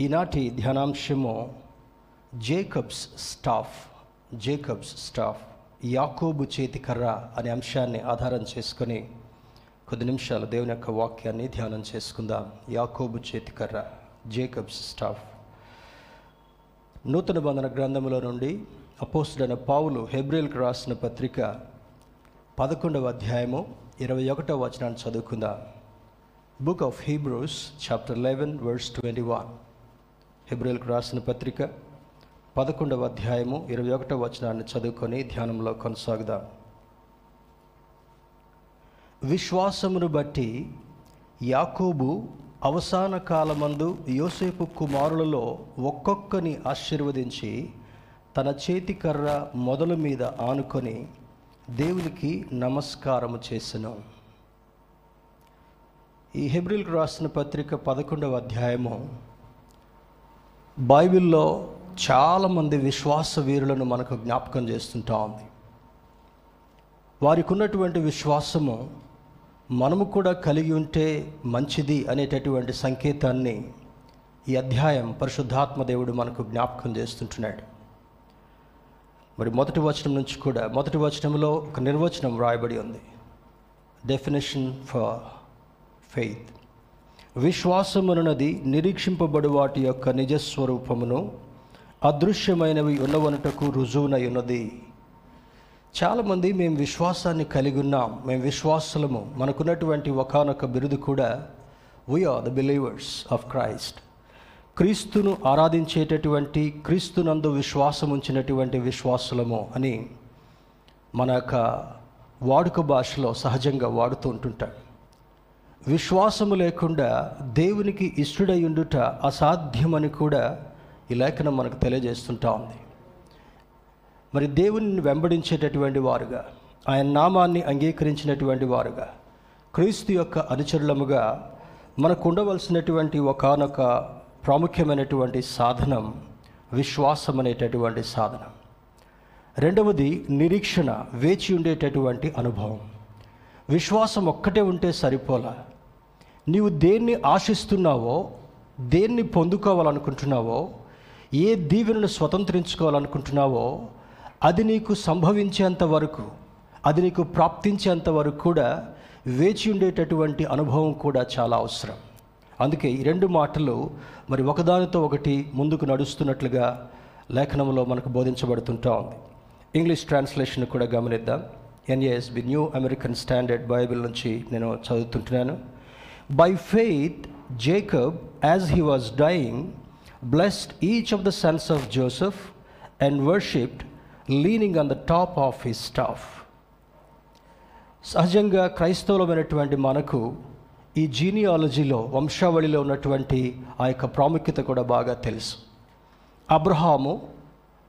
ఈనాటి ధ్యానాంశము Jacob's staff Jacob's staff యాకోబు చేతి కర్ర అనే అంశాన్ని ఆధారం చేసుకొని కొద్ది నిమిషాలు దేవుని యొక్క వాక్యాన్ని ధ్యానం చేసుకుందాం. యాకోబు చేతికర్ర జేకబ్స్ స్టాఫ్. నూతన బంధన గ్రంథములో నుండి అపోస్తుడైన పావులు హెబ్రిల్కి రాసిన పత్రిక పదకొండవ అధ్యాయము ఇరవై ఒకటవ వచనాన్ని చదువుకుందాం. Book of Hebrews chapter eleven verse twenty one హెబ్రిల్కి రాసిన పత్రిక పదకొండవ అధ్యాయము ఇరవై ఒకటవ వచనాన్ని చదువుకొని ధ్యానంలో కొనసాగుదాం. విశ్వాసమును బట్టి యాకోబు అవసాన కాలమందు యోసేపు కుమారులలో ఒక్కొక్కని ఆశీర్వదించి తన చేతి కర్ర మొదలు మీద ఆనుకొని దేవునికి నమస్కారము చేసెను. ఈ హెబ్రిల్కు రాసిన పత్రిక పదకొండవ అధ్యాయము బైబిల్లో చాలామంది విశ్వాస వీరులను మనకు జ్ఞాపకం చేస్తుంటా ఉంది. వారికి ఉన్నటువంటి విశ్వాసము మనము కూడా కలిగి ఉంటే మంచిది అనేటటువంటి సంకేతాన్ని ఈ అధ్యాయం పరిశుద్ధాత్మ దేవుడు మనకు జ్ఞాపకం చేస్తుంటున్నాడు. మరి మొదటి వచనం నుంచి కూడా మొదటి వచనంలో ఒక నిర్వచనం రాయబడి ఉంది. డెఫినేషన్ ఫర్ ఫెయిత్ విశ్వాసమునది నిరీక్షింపబడు వాటి యొక్క నిజస్వరూపమును అదృశ్యమైనవి ఉన్నవనుటకు రుజువునై ఉన్నది చాలామంది మేము విశ్వాసాన్ని కలిగి ఉన్నాం మేము విశ్వాసులము మనకున్నటువంటి ఒకనొక బిరుదు కూడా we are the believers of Christ క్రీస్తును ఆరాధించేటటువంటి క్రీస్తునందు విశ్వాసం ఉంచినటువంటి విశ్వాసులము అని మన యొక్క వాడుక భాషలో సహజంగా వాడుతూ ఉంటుంటాడు విశ్వాసము లేకుండా దేవునికి ఇష్టడై ఉండుట అసాధ్యమని కూడా ఈ లేఖనం మనకు తెలియజేస్తుంటా ఉంది. మరి దేవుని వెంబడించేటటువంటి వారుగా ఆయన నామాన్ని అంగీకరించినటువంటి వారుగా క్రీస్తు యొక్క అనుచరులముగా మనకు ఉండవలసినటువంటి ఒకనొక ప్రాముఖ్యమైనటువంటి సాధనం విశ్వాసం అనేటటువంటి సాధనం. రెండవది నిరీక్షణ వేచి ఉండేటటువంటి అనుభవం. విశ్వాసం ఒక్కటే ఉంటే సరిపోలా. నీవు దేన్ని ఆశిస్తున్నావో దేన్ని పొందుకోవాలనుకుంటున్నావో ఏ దీవెనను స్వతంత్రించుకోవాలనుకుంటున్నావో అది నీకు సంభవించేంత వరకు అది నీకు ప్రాప్తించేంత వరకు కూడా వేచి ఉండేటటువంటి అనుభవం కూడా చాలా అవసరం. అందుకే ఈ రెండు మాటలు మరి ఒకదానితో ఒకటి ముందుకు నడుస్తున్నట్లుగా లేఖనంలో మనకు బోధించబడుతుంటా ఉంది. ఇంగ్లీష్ ట్రాన్స్లేషన్ కూడా గమనిద్దాం. NASB New American Standard Bible నుంచి నేను చదువుతుంటున్నాను. By faith Jacob as he was dying blessed each of the sons of Joseph and worshipped leaning on the top of his staff సహజంగా క్రైస్తవులమైనటువంటి మనకు ఈ జీనియాలజీలో వంశావళిలో ఉన్నటువంటి ఆ యొక్క ప్రాముఖ్యత కూడా బాగా తెలుసు. అబ్రహాము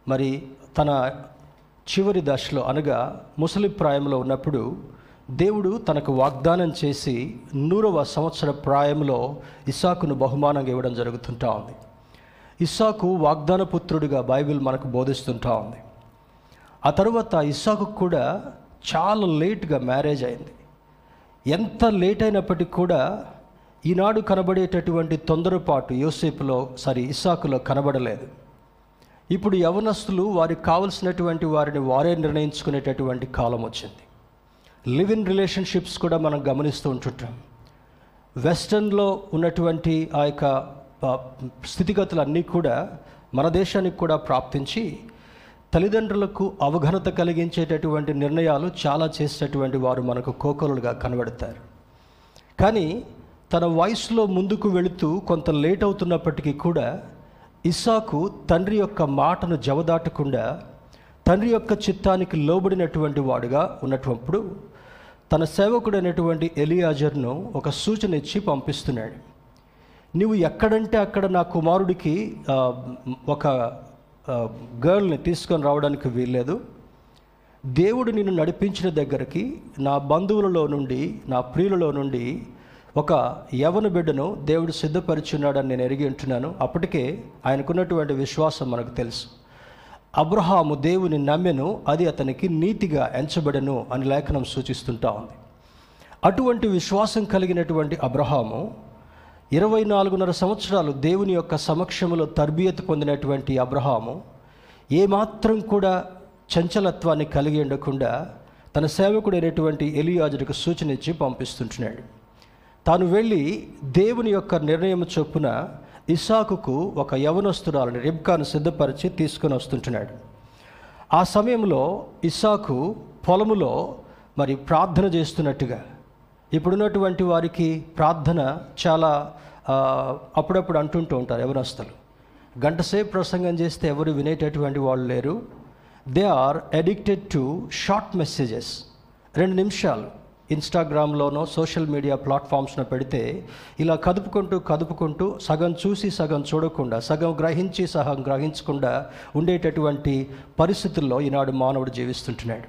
మరి తన చివరి దశలో అనగా ముసలి ప్రాయంలో ఉన్నప్పుడు దేవుడు తనకు వాగ్దానం చేసి నూరవ సంవత్సర ప్రాయంలో ఇస్సాకును బహుమానంగా ఇవ్వడం జరుగుతుంటా ఉంది. ఇస్సాకు వాగ్దాన పుత్రుడిగా బైబిల్ మనకు బోధిస్తుంటా ఉంది. ఆ తర్వాత ఇస్సాకు కూడా చాలా లేట్గా మ్యారేజ్ అయింది. ఎంత లేట్ అయినప్పటికీ కూడా ఈనాడు కనబడేటటువంటి తొందరపాటు యోసేపులో సారీ ఇస్సాకులో కనబడలేదు. ఇప్పుడు యవనస్తులు వారికి కావలసినటువంటి వారిని వారే నిర్ణయించుకునేటటువంటి కాలం వచ్చింది. లివ్ ఇన్ రిలేషన్షిప్స్ కూడా మనం గమనిస్తూ ఉంటుంటాం. వెస్టర్న్లో ఉన్నటువంటి ఆ యొక్క స్థితిగతులన్నీ కూడా మన దేశానికి కూడా ప్రాప్తించి తల్లిదండ్రులకు అవఘనత కలిగించేటటువంటి నిర్ణయాలు చాలా చేసేటటువంటి వారు మనకు కోకలుగా కనబడతారు. కానీ తన వయసులో ముందుకు వెళుతూ కొంత లేట్ అవుతున్నప్పటికీ కూడా ఇస్సాకు తండ్రి యొక్క మాటను జవదాటకుండా తండ్రి యొక్క చిత్తానికి లోబడినటువంటి వాడుగా ఉన్నప్పుడు తన సేవకుడైనటువంటి ఎలియాజర్ను ఒక సూచన ఇచ్చి పంపిస్తున్నాడు. నువ్వు ఎక్కడంటే అక్కడ నా కుమారుడికి ఒక గర్ల్ని తీసుకొని రావడానికి వీల్లేదు. దేవుడు నిన్ను నడిపించిన దగ్గరికి నా బంధువులలో నుండి నా ప్రియులలో నుండి ఒక యవన బిడ్డను దేవుడు సిద్ధపరిచున్నాడని నేను ఎరిగి ఉంటున్నాను. అప్పటికే ఆయనకున్నటువంటి విశ్వాసం మనకు తెలుసు. అబ్రహాము దేవుని నమ్మెను అది అతనికి నీతిగా ఎంచబడను అని లేఖనం సూచిస్తుంటా ఉంది. అటువంటి విశ్వాసం కలిగినటువంటి అబ్రహాము ఇరవై నాలుగున్నర సంవత్సరాలు దేవుని యొక్క సమక్షములో తర్బియత్ పొందినటువంటి అబ్రహాము ఏమాత్రం కూడా చంచలత్వాన్ని కలిగి ఉండకుండా తన సేవకుడైనటువంటి ఎలియాజుడికి సూచన ఇచ్చి పంపిస్తుంటున్నాడు. తాను వెళ్ళి దేవుని యొక్క నిర్ణయం చొప్పున ఇసాకుకు ఒక యవనస్తురాలని రిబ్కాను సిద్ధపరిచి తీసుకొని వస్తుంటున్నాడు. ఆ సమయంలో ఇసాకు పొలములో మరి ప్రార్థన చేస్తున్నట్టుగా ఇప్పుడున్నటువంటి వారికి ప్రార్థన చాలా అప్పుడప్పుడు అంటుంటూ ఉంటారు యవనస్తులు. గంటసేపు ప్రసంగం చేస్తే ఎవరు వినేటటువంటి వాళ్ళు లేరు. They are addicted to short messages రెండు నిమిషాలు. ఇన్స్టాగ్రామ్లోనో సోషల్ మీడియా ప్లాట్ఫామ్స్లో పెడితే ఇలా కదుపుకుంటూ కదుపుకుంటూ సగం చూసి సగం చూడకుండా సగం గ్రహించి సగం గ్రహించకుండా ఉండేటటువంటి పరిస్థితుల్లో ఈనాడు మానవుడు జీవిస్తుంటున్నాడు.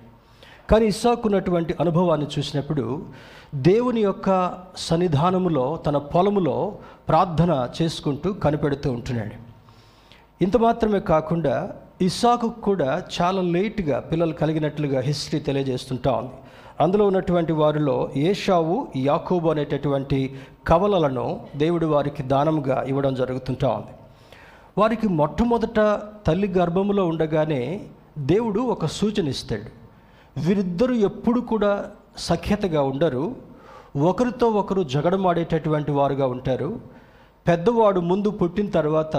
కానీ ఇస్సాకున్నటువంటి అనుభవాన్ని చూసినప్పుడు దేవుని యొక్క సన్నిధానములో తన పొలములో ప్రార్థన చేసుకుంటూ కనిపెడుతూ ఉంటున్నాడు. ఇంత మాత్రమే కాకుండా ఇస్సాకు కూడా చాలా లేట్గా పిల్లలు కలిగినట్లుగా హిస్టరీ తెలియజేస్తుంటా ఉంది. అందులో ఉన్నటువంటి వారిలో ఏషావు యాకోబు అనేటటువంటి కవలలను దేవుడు వారికి దానముగా ఇవ్వడం జరుగుతుంటా ఉంది. వారికి మొట్టమొదట తల్లి గర్భములో ఉండగానే దేవుడు ఒక సూచన ఇస్తాడు. వీరిద్దరూ ఎప్పుడు కూడా సఖ్యతగా ఉండరు. ఒకరితో ఒకరు జగడమాడేటటువంటి వారుగా ఉంటారు. పెద్దవాడు ముందు పుట్టిన తర్వాత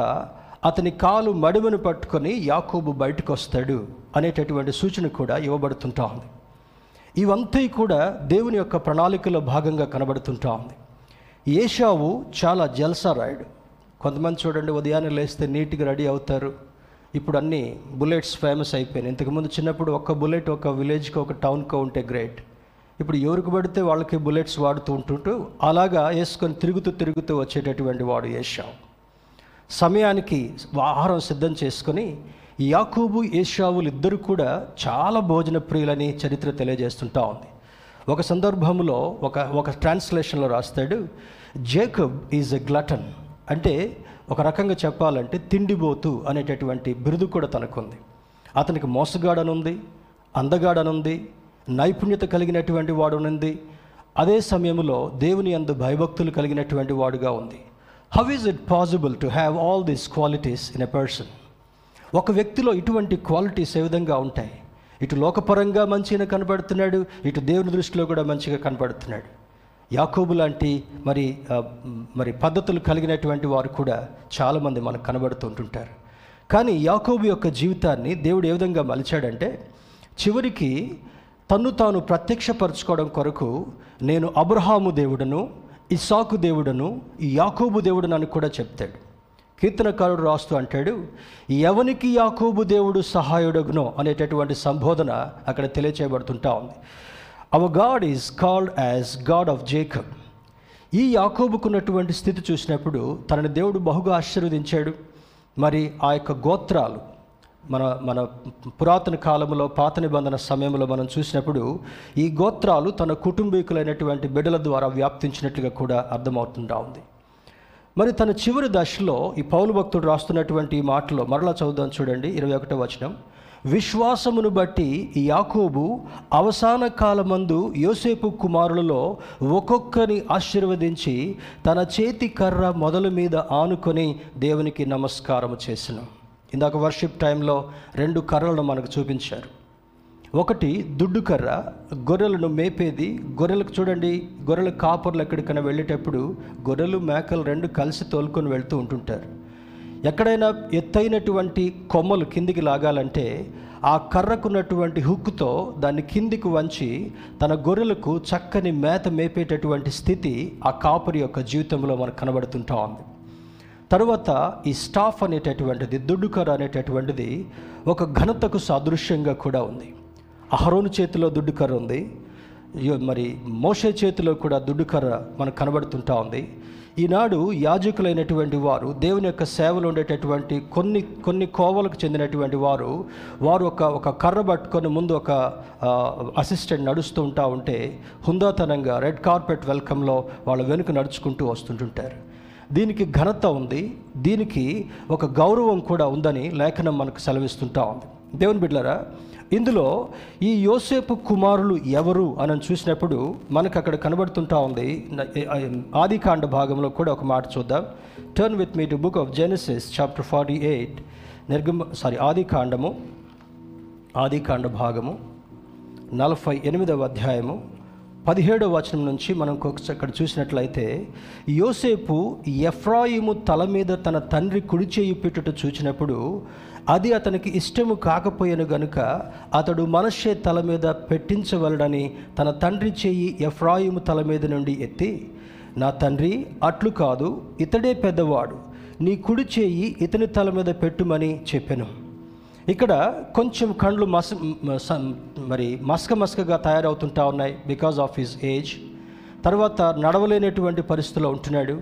అతని కాలు మడిమను పట్టుకొని యాకోబు బయటకు వస్తాడు అనేటటువంటి సూచన కూడా ఇవ్వబడుతుంటా ఉంది. ఇవంతా కూడా దేవుని యొక్క ప్రణాళికలో భాగంగా కనబడుతుంటా ఉంది. ఏషావు చాలా జల్సా రాయుడు. కొంతమంది చూడండి ఉదయాన్నే లేస్తే నీట్గా రెడీ అవుతారు. ఇప్పుడు అన్ని బుల్లెట్స్ ఫేమస్ అయిపోయినాయి. ఇంతకుముందు చిన్నప్పుడు ఒక్క బుల్లెట్ ఒక విలేజ్కి ఒక టౌన్కో ఉంటే గ్రేట్. ఇప్పుడు ఎవరికి పడితే వాళ్ళకి బుల్లెట్స్ వాడుతూ ఉంటుంటూ అలాగా వేసుకొని తిరుగుతూ తిరుగుతూ వచ్చేటటువంటి వాడు ఏషావు. సమయానికి ఆహారం సిద్ధం చేసుకొని యాకూబు ఏషావులు ఇద్దరు కూడా చాలా భోజన ప్రియులని చరిత్ర తెలియజేస్తుంటా ఉంది. ఒక సందర్భంలో ఒక ఒక ట్రాన్స్లేషన్లో రాస్తాడు జేకబ్ ఈజ్ ఎ గ్లటన్. అంటే ఒక రకంగా చెప్పాలంటే తిండిబోతు అనేటటువంటి బిరుదు కూడా తనకుంది. అతనికి మోసగాడనుంది అందగాడనుంది నైపుణ్యత కలిగినటువంటి వాడునుంది. అదే సమయంలో దేవుని అందు భయభక్తులు కలిగినటువంటి వాడుగా ఉంది. How is it possible to have all these qualities in a person ఒక వ్యక్తిలో ఇటువంటి క్వాలిటీస్ ఏ విధంగా ఉంటాయి? ఇటు లోకపరంగా మంచిగా కనపడుతున్నాడు ఇటు దేవుని దృష్టిలో కూడా మంచిగా కనపడుతున్నాడు యాకోబు లాంటి మరి మరి పద్ధతులు కలిగినటువంటి వారు కూడా చాలామంది మనకు కనబడుతుంటుంటారు కానీ యాకోబు యొక్క జీవితాన్ని దేవుడు ఏ విధంగా మలిచాడంటే చివరికి తన్ను తాను ప్రత్యక్షపరచుకోవడం కొరకు నేను అబ్రహాము దేవుడను ఇసాకు దేవుడను యాకోబు దేవుడను అని కూడా చెప్తాడు. కీర్తనకారుడు రాస్తూ అంటాడు ఎవనికి యాకోబు దేవుడు సహాయుడగునో? అనేటటువంటి సంబోధన అక్కడ తెలియచేయబడుతుంటా ఉంది. Our God is called as God of Jacob ఈ యాకోబుకున్నటువంటి స్థితి చూసినప్పుడు తనని దేవుడు బహుగా ఆశీర్వదించాడు. మరి ఆ యొక్క గోత్రాలు మన మన పురాతన కాలంలో పాత నిబంధన సమయంలో మనం చూసినప్పుడు ఈ గోత్రాలు తన కుటుంబీకులైనటువంటి బిడ్డల ద్వారా వ్యాప్తించినట్లుగా కూడా అర్థమవుతుంటా ఉంది. మరి తన చివరి దశలో ఈ పౌలు భక్తుడు రాస్తున్నటువంటి ఈ మాటలో మరలా చదువుదాం చూడండి ఇరవై ఒకటో వచనం. విశ్వాసమును బట్టి ఈ యాకోబు అవసాన కాలమందు యోసేపు కుమారులలో ఒక్కొక్కరిని ఆశీర్వదించి తన చేతి కర్ర మొదలు మీద ఆనుకొని దేవునికి నమస్కారం చేసిన. ఇందాక వర్షిప్ టైంలో రెండు కర్రలను మనకు చూపించారు. ఒకటి దుడ్డు కర్ర. గొర్రెలను మేపేది. గొర్రెలకు చూడండి గొర్రెల కాపర్లు ఎక్కడికైనా వెళ్ళేటప్పుడు గొర్రెలు మేకలు రెండు కలిసి తోలుకొని వెళ్తూ ఉంటుంటారు. ఎక్కడైనా ఎత్తైనటువంటి కొమ్మలు కిందికి లాగాలంటే ఆ కర్రకున్నటువంటి హుక్కుతో దాన్ని కిందికి వంచి తన గొర్రెలకు చక్కని మేత మేపేటటువంటి స్థితి ఆ కాపరి యొక్క జీవితంలో మనకు కనబడుతుంటా ఉంది. తరువాత ఈ స్టాఫ్ అనేటటువంటిది దుడ్డుకర్ర అనేటటువంటిది ఒక ఘనతకు సాదృశ్యంగా కూడా ఉంది. అహరోను చేతిలో దుడ్డుకర్ర ఉంది. మరి మోషే చేతిలో కూడా దుడ్డుకర్ర మనకు కనబడుతుంటా ఉంది. ఈనాడు యాజకులైనటువంటి వారు దేవుని యొక్క సేవలు ఉండేటటువంటి కొన్ని కొన్ని కోవలకు చెందినటువంటి వారు వారు ఒక ఒక కర్ర పట్టుకొని ముందు ఒక అసిస్టెంట్ నడుస్తూ ఉంటా ఉంటే హుందాతనంగా రెడ్ కార్పెట్ వెల్కమ్లో వాళ్ళ వెనుక నడుచుకుంటూ వస్తుంటుంటారు. దీనికి ఘనత ఉంది. దీనికి ఒక గౌరవం కూడా ఉందని లేఖనం మనకు సెలవిస్తుంటా ఉంది. దేవుని బిడ్డలరా ఇందులో ఈ యోసేపు కుమారులు ఎవరు అని చూసినప్పుడు మనకు అక్కడ కనబడుతుంటా ఉంది. ఆది కాండ భాగంలో కూడా ఒక మాట చూద్దాం. Turn with me to book of Genesis chapter forty eight నిర్గమ sorry ఆది కాండము ఆది కాండ భాగము నలభై ఎనిమిదవ అధ్యాయము పదిహేడవ వచనం నుంచి మనం అక్కడ చూసినట్లయితే యోసేపు ఎఫ్రాయిము తల మీద తన తండ్రి కుడిచేయి పెట్టుట చూచినప్పుడు అది అతనికి ఇష్టము కాకపోయాను గనుక అతడు మనషే తల మీద పెట్టించవలడని తన తండ్రి చేయి ఎఫ్రాయిము తల మీద నుండి ఎత్తి నా తండ్రి అట్లు కాదు ఇతడే పెద్దవాడు నీ కుడి చేయి ఇతని తల మీద పెట్టుమని చెప్పాను. ఇక్కడ కొంచెం కండ్లు మస మస- మరి మసక మసకగా తయారవుతుంటా ఉన్నాయి బికాజ్ ఆఫ్ హిజ్ ఏజ్ తర్వాత నడవలేనటువంటి పరిస్థితిలో ఉంటున్నాడు.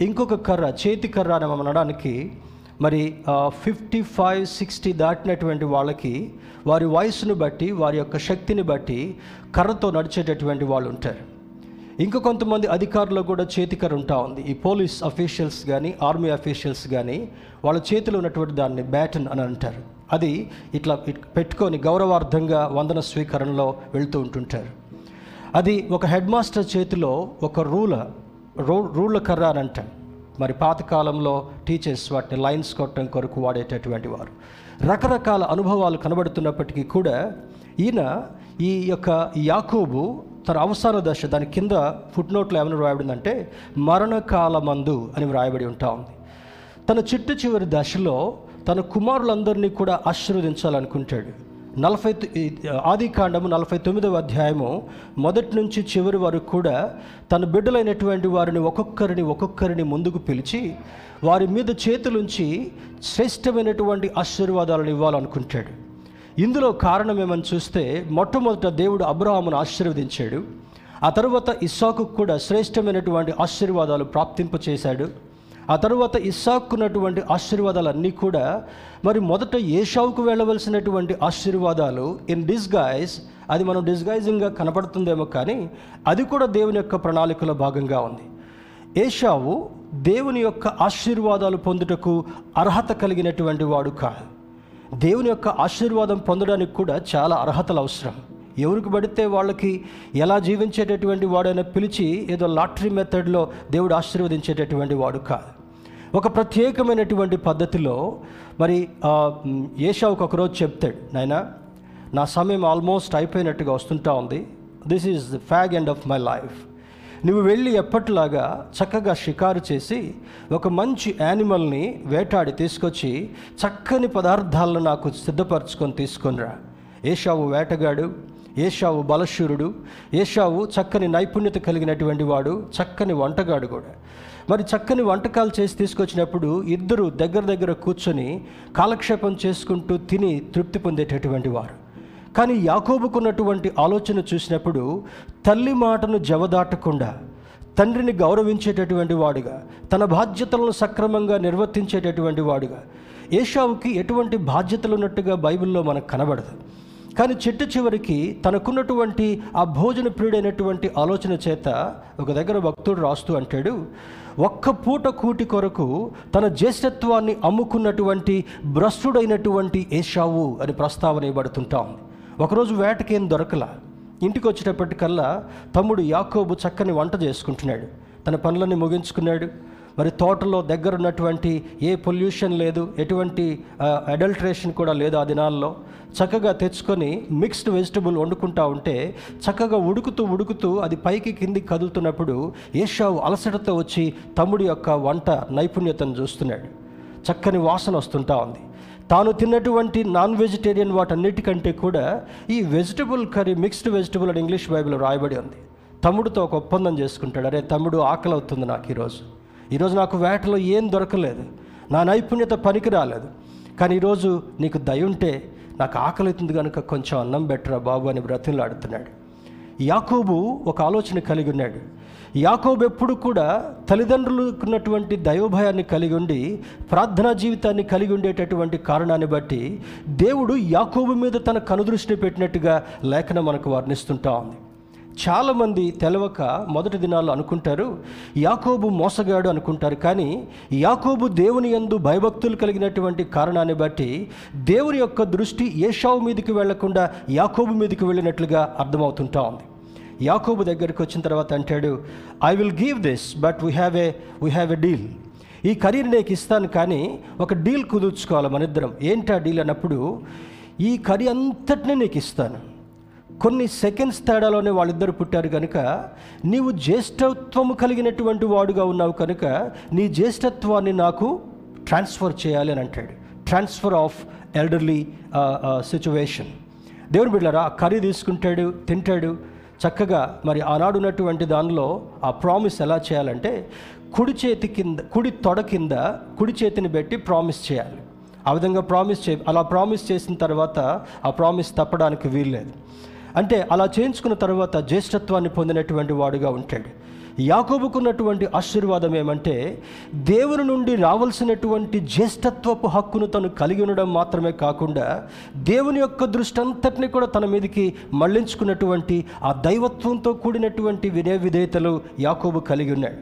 ఇంకొక కర్ర చేతి కర్ర అని మనం అనడానికి మరి ఫిఫ్టీ ఫైవ్ సిక్స్టీ దాటినటువంటి వాళ్ళకి వారి వయసును బట్టి వారి యొక్క శక్తిని బట్టి కర్రతో నడిచేటటువంటి వాళ్ళు ఉంటారు. ఇంకా కొంతమంది అధికారులు కూడా చేతికర ఉంటా ఉంది. ఈ పోలీస్ అఫీషియల్స్ కానీ ఆర్మీ అఫీషియల్స్ కానీ వాళ్ళ చేతిలో ఉన్నటువంటి దాన్ని బ్యాటన్ అని అంటారు. అది ఇట్లా ఇట్ పెట్టుకొని గౌరవార్థంగా వందన స్వీకరణలో వెళ్తూ ఉంటుంటారు. అది ఒక హెడ్ మాస్టర్ చేతిలో ఒక రూల రూ రూళ్ళ కర్ర అని అంటారు మరి పాతకాలంలో టీచర్స్ వాటిని లైన్స్ కొట్టడం కొరకు వాడేటటువంటి వారు. రకరకాల అనుభవాలు కనబడుతున్నప్పటికీ కూడా ఈయన ఈ యొక్క యాకోబు తన అవసర దశ దాని కింద ఫుట్ నోట్లో ఏమైనా వ్రాయబడిందంటే మరణకాలమందు అని వ్రాయబడి ఉంటా ఉంది. తన చిట్టు చివరి దశలో తన కుమారులందరినీ కూడా ఆశీర్వదించాలనుకుంటాడు. నలభై ఆది కాండము నలభై తొమ్మిదవ అధ్యాయము మొదటి నుంచి చివరి వరకు కూడా తన బిడ్డలైనటువంటి వారిని ఒక్కొక్కరిని ఒక్కొక్కరిని ముందుకు పిలిచి వారి మీద చేతులుంచి శ్రేష్టమైనటువంటి ఆశీర్వాదాలను ఇవ్వాలనుకుంటాడు. ఇందులో కారణం ఏమని చూస్తే మొట్టమొదట దేవుడు అబ్రహామును ఆశీర్వదించాడు. ఆ తర్వాత ఇస్సాకు కూడా శ్రేష్టమైనటువంటి ఆశీర్వాదాలు ప్రాప్తింపచేశాడు. ఆ తర్వాత ఇస్సాక్కున్నటువంటి ఆశీర్వాదాలన్నీ కూడా మరి మొదట ఏషావుకు వెళ్ళవలసినటువంటి ఆశీర్వాదాలు ఇన్ డిస్గైజ్ అది మనం డిస్గైజింగ్గా కనపడుతుందేమో కానీ అది కూడా దేవుని యొక్క ప్రణాళికలో భాగంగా ఉంది. ఏషావు దేవుని యొక్క ఆశీర్వాదాలు పొందుటకు అర్హత కలిగినటువంటి వాడు కాదు. దేవుని యొక్క ఆశీర్వాదం పొందడానికి కూడా చాలా అర్హతలు అవసరం. ఎవరికి పడితే వాళ్ళకి ఎలా జీవించేటటువంటి వాడైనా పిలిచి ఏదో లాటరీ మెథడ్లో దేవుడు ఆశీర్వదించేటటువంటి వాడు కాదు. ఒక ప్రత్యేకమైనటువంటి పద్ధతిలో మరి ఆ, ఏషావుకు ఒకరోజు చెప్తాడు నాయనా నా సమయం ఆల్మోస్ట్ అయిపోయినట్టుగా వస్తుంటా ఉంది. This is the fag end of my life నువ్వు వెళ్ళి ఎప్పటిలాగా చక్కగా షికారు చేసి ఒక మంచి యానిమల్ని వేటాడి తీసుకొచ్చి చక్కని పదార్థాలను నాకు సిద్ధపరచుకొని తీసుకొనిరా ఏషావు వేటగాడు ఏషావు బలశూరుడు ఏషావు చక్కని నైపుణ్యత కలిగినటువంటి వాడు చక్కని వంటగాడు కూడా. మరి చక్కని వంటకాలు చేసి తీసుకొచ్చినప్పుడు ఇద్దరు దగ్గర దగ్గర కూర్చొని కాలక్షేపం చేసుకుంటూ తిని తృప్తి పొందేటటువంటి వారు. కానీ యాకోబుకున్నటువంటి ఆలోచన చూసినప్పుడు తల్లి మాటను జవదాటకుండా తండ్రిని గౌరవించేటటువంటి వాడుగా తన బాధ్యతలను సక్రమంగా నిర్వర్తించేటటువంటి వాడుగా ఏషావుకి ఎటువంటి బాధ్యతలు ఉన్నట్టుగా బైబిల్లో మనకు కనబడదు. కానీ చెట్టు చివరికి తనకున్నటువంటి ఆ భోజన ప్రియుడైనటువంటి ఆలోచన చేత ఒక దగ్గర భక్తుడు రాస్తూ అంటాడు ఒక్క పూట కూటి కొరకు తన జ్యేష్ఠత్వాన్ని అమ్ముకున్నటువంటి భ్రష్టుడైనటువంటి ఏషావు అని ప్రస్తావన ఇవ్వబడుతుంటాం. ఒకరోజు వేటకేం దొరకలా. ఇంటికి వచ్చేటప్పటికల్లా తమ్ముడు యాకోబు చక్కని వంట చేసుకుంటున్నాడు. తన పనులన్నీ ముగించుకున్నాడు. మరి తోటలో దగ్గర ఉన్నటువంటి ఏ పొల్యూషన్ లేదు ఎటువంటి అడల్ట్రేషన్ కూడా లేదు ఆ దినాల్లో. చక్కగా తెచ్చుకొని మిక్స్డ్ వెజిటబుల్ వండుకుంటా ఉంటే చక్కగా ఉడుకుతూ ఉడుకుతూ అది పైకి కిందికి కదులుతున్నప్పుడు ఏషావు అలసటతో వచ్చి తమ్ముడి యొక్క వంట నైపుణ్యతను చూస్తున్నాడు. చక్కని వాసన వస్తుంటా ఉంది. తాను తిన్నటువంటి నాన్ వెజిటేరియన్ వాటన్నిటికంటే కూడా ఈ వెజిటబుల్ కర్రీ మిక్స్డ్ వెజిటబుల్ అని ఇంగ్లీష్ బైబిల్ రాయబడి ఉంది. తమ్ముడితో ఒక ఒప్పందం చేసుకుంటాడు. అరే తమ్ముడు ఆకలి అవుతుంది నాకు ఈరోజు. ఈరోజు నాకు వేటలో ఏం దొరకలేదు. నా నైపుణ్యత పనికి రాలేదు. కానీ ఈరోజు నీకు దయ ఉంటే నాకు ఆకలి అవుతుంది కనుక కొంచెం అన్నం బెట్టరా బాబు అని బ్రతిలాడుతున్నాడు యాకోబు ఒక ఆలోచన కలిగి ఉన్నాడు. యాకోబు ఎప్పుడు కూడా తల్లిదండ్రులకున్నటువంటి దైవభయాన్ని కలిగి ఉండి ప్రార్థనా జీవితాన్ని కలిగి ఉండేటటువంటి కారణాన్ని బట్టి దేవుడు యాకోబు మీద తన కనుదృష్టిని పెట్టినట్టుగా లేఖనం మనకు వర్ణిస్తుంటా ఉంది. చాలామంది తెలవక మొదటి దినాల్లో అనుకుంటారు యాకోబు మోసగాడు అనుకుంటారు. కానీ యాకోబు దేవుని యందు భయభక్తులు కలిగినటువంటి కారణాన్ని బట్టి దేవుని యొక్క దృష్టి ఏషావు మీదకి వెళ్ళకుండా యాకోబు మీదకి వెళ్ళినట్లుగా అర్థమవుతుంటా ఉంది. యాకోబు దగ్గరికి వచ్చిన తర్వాత అంటాడు I will give this but we have a we have a deal ఈ కరీర్ నీకు ఇస్తాను కానీ ఒక డీల్ కుదుర్చుకోవాలి మన ఇద్దరం. ఏంటి ఆ డీల్ అన్నప్పుడు ఈ కరీ అంతటినీ నీకు ఇస్తాను. కొన్ని సెకండ్స్ తేడాలోనే వాళ్ళిద్దరు పుట్టారు కనుక నీవు జ్యేష్ఠత్వము కలిగినటువంటి వాడుగా ఉన్నావు కనుక నీ జ్యేష్ఠత్వాన్ని నాకు ట్రాన్స్ఫర్ చేయాలి అని అంటాడు. ట్రాన్స్ఫర్ ఆఫ్ ఎల్డర్లీ సిచ్యువేషన్ దేవుని బిడ్డారా ఆ కర్రీ తీసుకుంటాడు తింటాడు. చక్కగా మరి ఆనాడు ఉన్నటువంటి దానిలో ఆ ప్రామిస్ ఎలా చేయాలంటే కుడి చేతి కింద కుడి తొడ కింద కుడి చేతిని పెట్టి ప్రామిస్ చేయాలి. ఆ విధంగా ప్రామిస్ చే అలా ప్రామిస్ చేసిన తర్వాత ఆ ప్రామిస్ తప్పడానికి వీల్లేదు. అంటే అలా చేయించుకున్న తర్వాత జ్యేష్ఠత్వాన్ని పొందినటువంటి వాడుగా ఉంటాడు. యాకోబుకున్నటువంటి ఆశీర్వాదం ఏమంటే దేవుని నుండి రావాల్సినటువంటి జ్యేష్ఠత్వపు హక్కును తను కలిగి ఉండడం మాత్రమే కాకుండా దేవుని యొక్క దృష్టి అంతటిని కూడా తన మీదకి మళ్ళించుకున్నటువంటి ఆ దైవత్వంతో కూడినటువంటి వినయ విధేయతలు యాకోబు కలిగి ఉన్నాడు.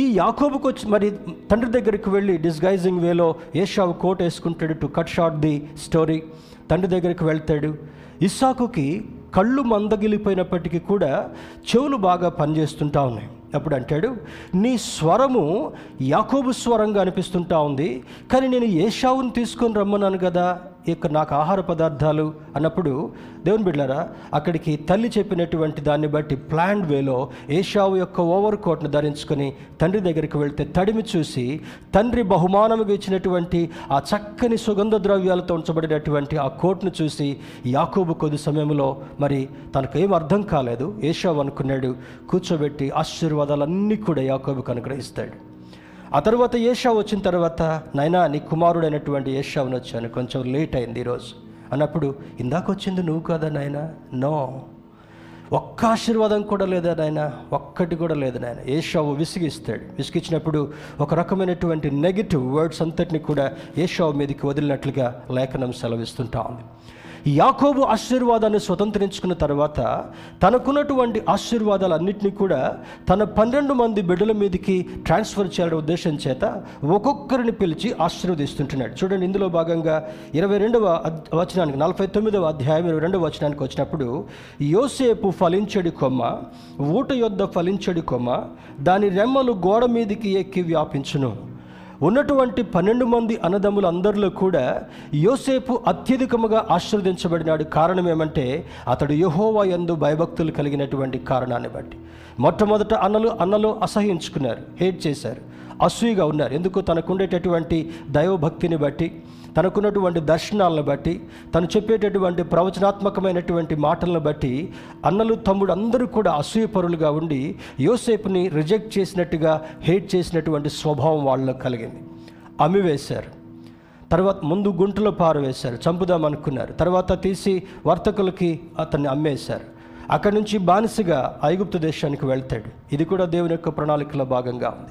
ఈ యాకోబుకు వచ్చి మరి తండ్రి దగ్గరికి వెళ్ళి డిస్గైజింగ్ వేలో ఏషావు కోట్ వేసుకుంటాడు to cut short the story తండ్రి దగ్గరికి వెళ్తాడు. ఇస్సాకుకి కళ్ళు మందగిలిపోయినప్పటికీ కూడా చెవులు బాగా పనిచేస్తుంటా ఉన్నాయి. అప్పుడు అంటాడు నీ స్వరము యాకోబు స్వరంగా అనిపిస్తుంటా ఉంది కానీ నేను ఏషావుని తీసుకొని రమ్మన్నాను కదా. యొక్క నాకు ఆహార పదార్థాలు అన్నప్పుడు దేవుని బిడ్డారా అక్కడికి తల్లి చెప్పినటువంటి దాన్ని బట్టి ప్లాండ్ వేలో ఏషావు యొక్క ఓవర్ కోట్ను ధరించుకొని తండ్రి దగ్గరికి వెళ్తే తడిమి చూసి తండ్రి బహుమానముగా ఇచ్చినటువంటి ఆ చక్కని సుగంధ ద్రవ్యాలతో ఉంచబడినటువంటి ఆ కోట్ను చూసి యాకోబు కొద్ది సమయంలో మరి తనకు ఏం అర్థం కాలేదు. ఏషావు అనుకున్నాడు కూర్చోబెట్టి ఆశీర్వాదాలన్నీ కూడా యాకోబుకు అనుగ్రహిస్తాడు. ఆ తర్వాత ఏషా వచ్చిన తర్వాత నైనా నీ కుమారుడైనటువంటి ఏషావుని వచ్చాను. కొంచెం లేట్ అయింది ఈరోజు. అన్నప్పుడు ఇందాక వచ్చింది నువ్వు కదా నాయన? నో. ఒక్క ఆశీర్వాదం కూడా లేదా నాయన? ఒక్కటి కూడా లేదు నాయన. ఏషావు విసిగిస్తాడు. విసిగించినప్పుడు ఒక రకమైనటువంటి నెగిటివ్ వర్డ్స్ అంతటిని కూడా ఏషావు మీదకి వదిలినట్లుగా లేఖనం సెలవిస్తుంటా ఉంది. యాకోబు ఆశీర్వాదాన్ని స్వతంత్రించుకున్న తర్వాత తనకున్నటువంటి ఆశీర్వాదాలన్నింటినీ కూడా తన పన్నెండు మంది బిడ్డల మీదకి ట్రాన్స్ఫర్ చేయాలనే ఉద్దేశం చేత ఒక్కొక్కరిని పిలిచి ఆశీర్వదిస్తుంటున్నాడు. చూడండి ఇందులో భాగంగా ఇరవై రెండవ వచనానికి నలభై తొమ్మిదవ అధ్యాయం ఇరవై రెండవ వచనానికి వచ్చినప్పుడు యోసేపు ఫలించడి కొమ్మ ఊట యొద్ద ఫలించడి కొమ్మ దాని రెమ్మలు గోడ మీదికి ఎక్కి వ్యాపించును. ఉన్నటువంటి పన్నెండు మంది అన్నదమ్ములు అందరిలో కూడా యోసేపు అత్యధికముగా ఆశీర్వదించబడినాడు. కారణం ఏమంటే అతడు యహోవా యందు భయభక్తులు కలిగినటువంటి కారణాన్ని బట్టి. మొట్టమొదట అన్నలు అన్నలు అసహించుకున్నారు హేట్ చేశారు అసూయగా ఉన్నారు. ఎందుకు? తనకుండేటటువంటి దైవభక్తిని బట్టి. తనకున్నటువంటి దర్శనాలను బట్టి తను చెప్పేటటువంటి ప్రవచనాత్మకమైనటువంటి మాటలను బట్టి అన్నలు తమ్ముడు అందరూ కూడా అసూయపరులుగా ఉండి యోసేపుని రిజెక్ట్ చేసినట్టుగా హేట్ చేసినటువంటి స్వభావం వాళ్ళలో కలిగింది. అమ్మివేశారు తర్వాత ముందు గుంటలో పారవేశారు చంపుదాం అనుకున్నారు. తర్వాత తీసి వర్తకులకి అతన్ని అమ్మేశారు. అక్కడి నుంచి బానిసగా ఐగుప్తు దేశానికి వెళ్తాడు. ఇది కూడా దేవుని యొక్క ప్రణాళికలో భాగంగా ఉంది.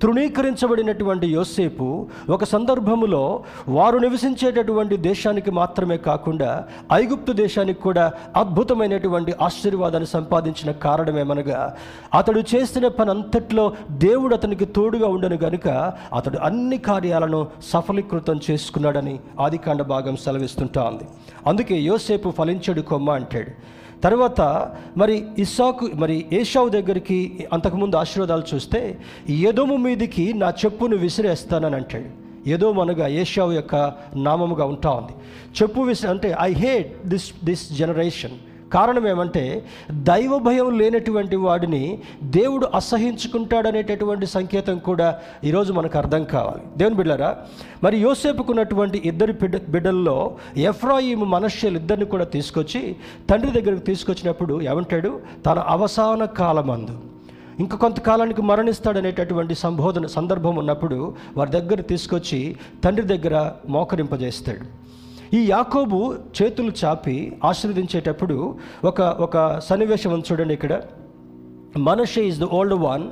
తృణీకరించబడినటువంటి యోసేపు ఒక సందర్భములో వారు నివసించేటటువంటి దేశానికి మాత్రమే కాకుండా ఐగుప్తు దేశానికి కూడా అద్భుతమైనటువంటి ఆశీర్వాదాన్ని సంపాదించిన కారణమేమనగా అతడు చేసిన పని అంతట్లో దేవుడు అతనికి తోడుగా ఉండను గనుక అతడు అన్ని కార్యాలను సఫలీకృతం చేసుకున్నాడని ఆదికాండ భాగం సెలవిస్తుంటా ఉంది. అందుకే యోసేపు ఫలించడు కొమ్మ అంటాడు. తర్వాత మరి ఇస్సాకు మరి ఏషావు దగ్గరికి అంతకుముందు ఆశీర్వాదాలు చూస్తే ఎదోము మీదికి నా చెప్పును విసిరేస్తానని అంటాడు. ఏదో మనగా ఏషావు యొక్క నామముగా ఉంటా ఉంది. చెప్పు విసి అంటే I hate this this generation కారణం ఏమంటే దైవ భయం లేనటువంటి వాడిని దేవుడు అసహించుకుంటాడనేటటువంటి సంకేతం కూడా ఈరోజు మనకు అర్థం కావాలి. దేవుని బిడ్డరా మరి యోసేపుకున్నటువంటి ఇద్దరి బిడ్డ బిడ్డల్లో ఎఫ్రాయిము మనుష్యులు ఇద్దరిని కూడా తీసుకొచ్చి తండ్రి దగ్గరకు తీసుకొచ్చినప్పుడు ఏమంటాడు? తన అవసాన కాలమందు. ఇంకా కొంతకాలానికి మరణిస్తాడనేటటువంటి సంబోధన సందర్భం ఉన్నప్పుడు వారి దగ్గర తీసుకొచ్చి తండ్రి దగ్గర మోకరింపజేస్తాడు. ఈ యాకోబు చేతులు చాపి ఆశీర్వదించేటప్పుడు ఒక ఒక సన్నివేశం ఉంది చూడండి ఇక్కడ. Manasseh is the old one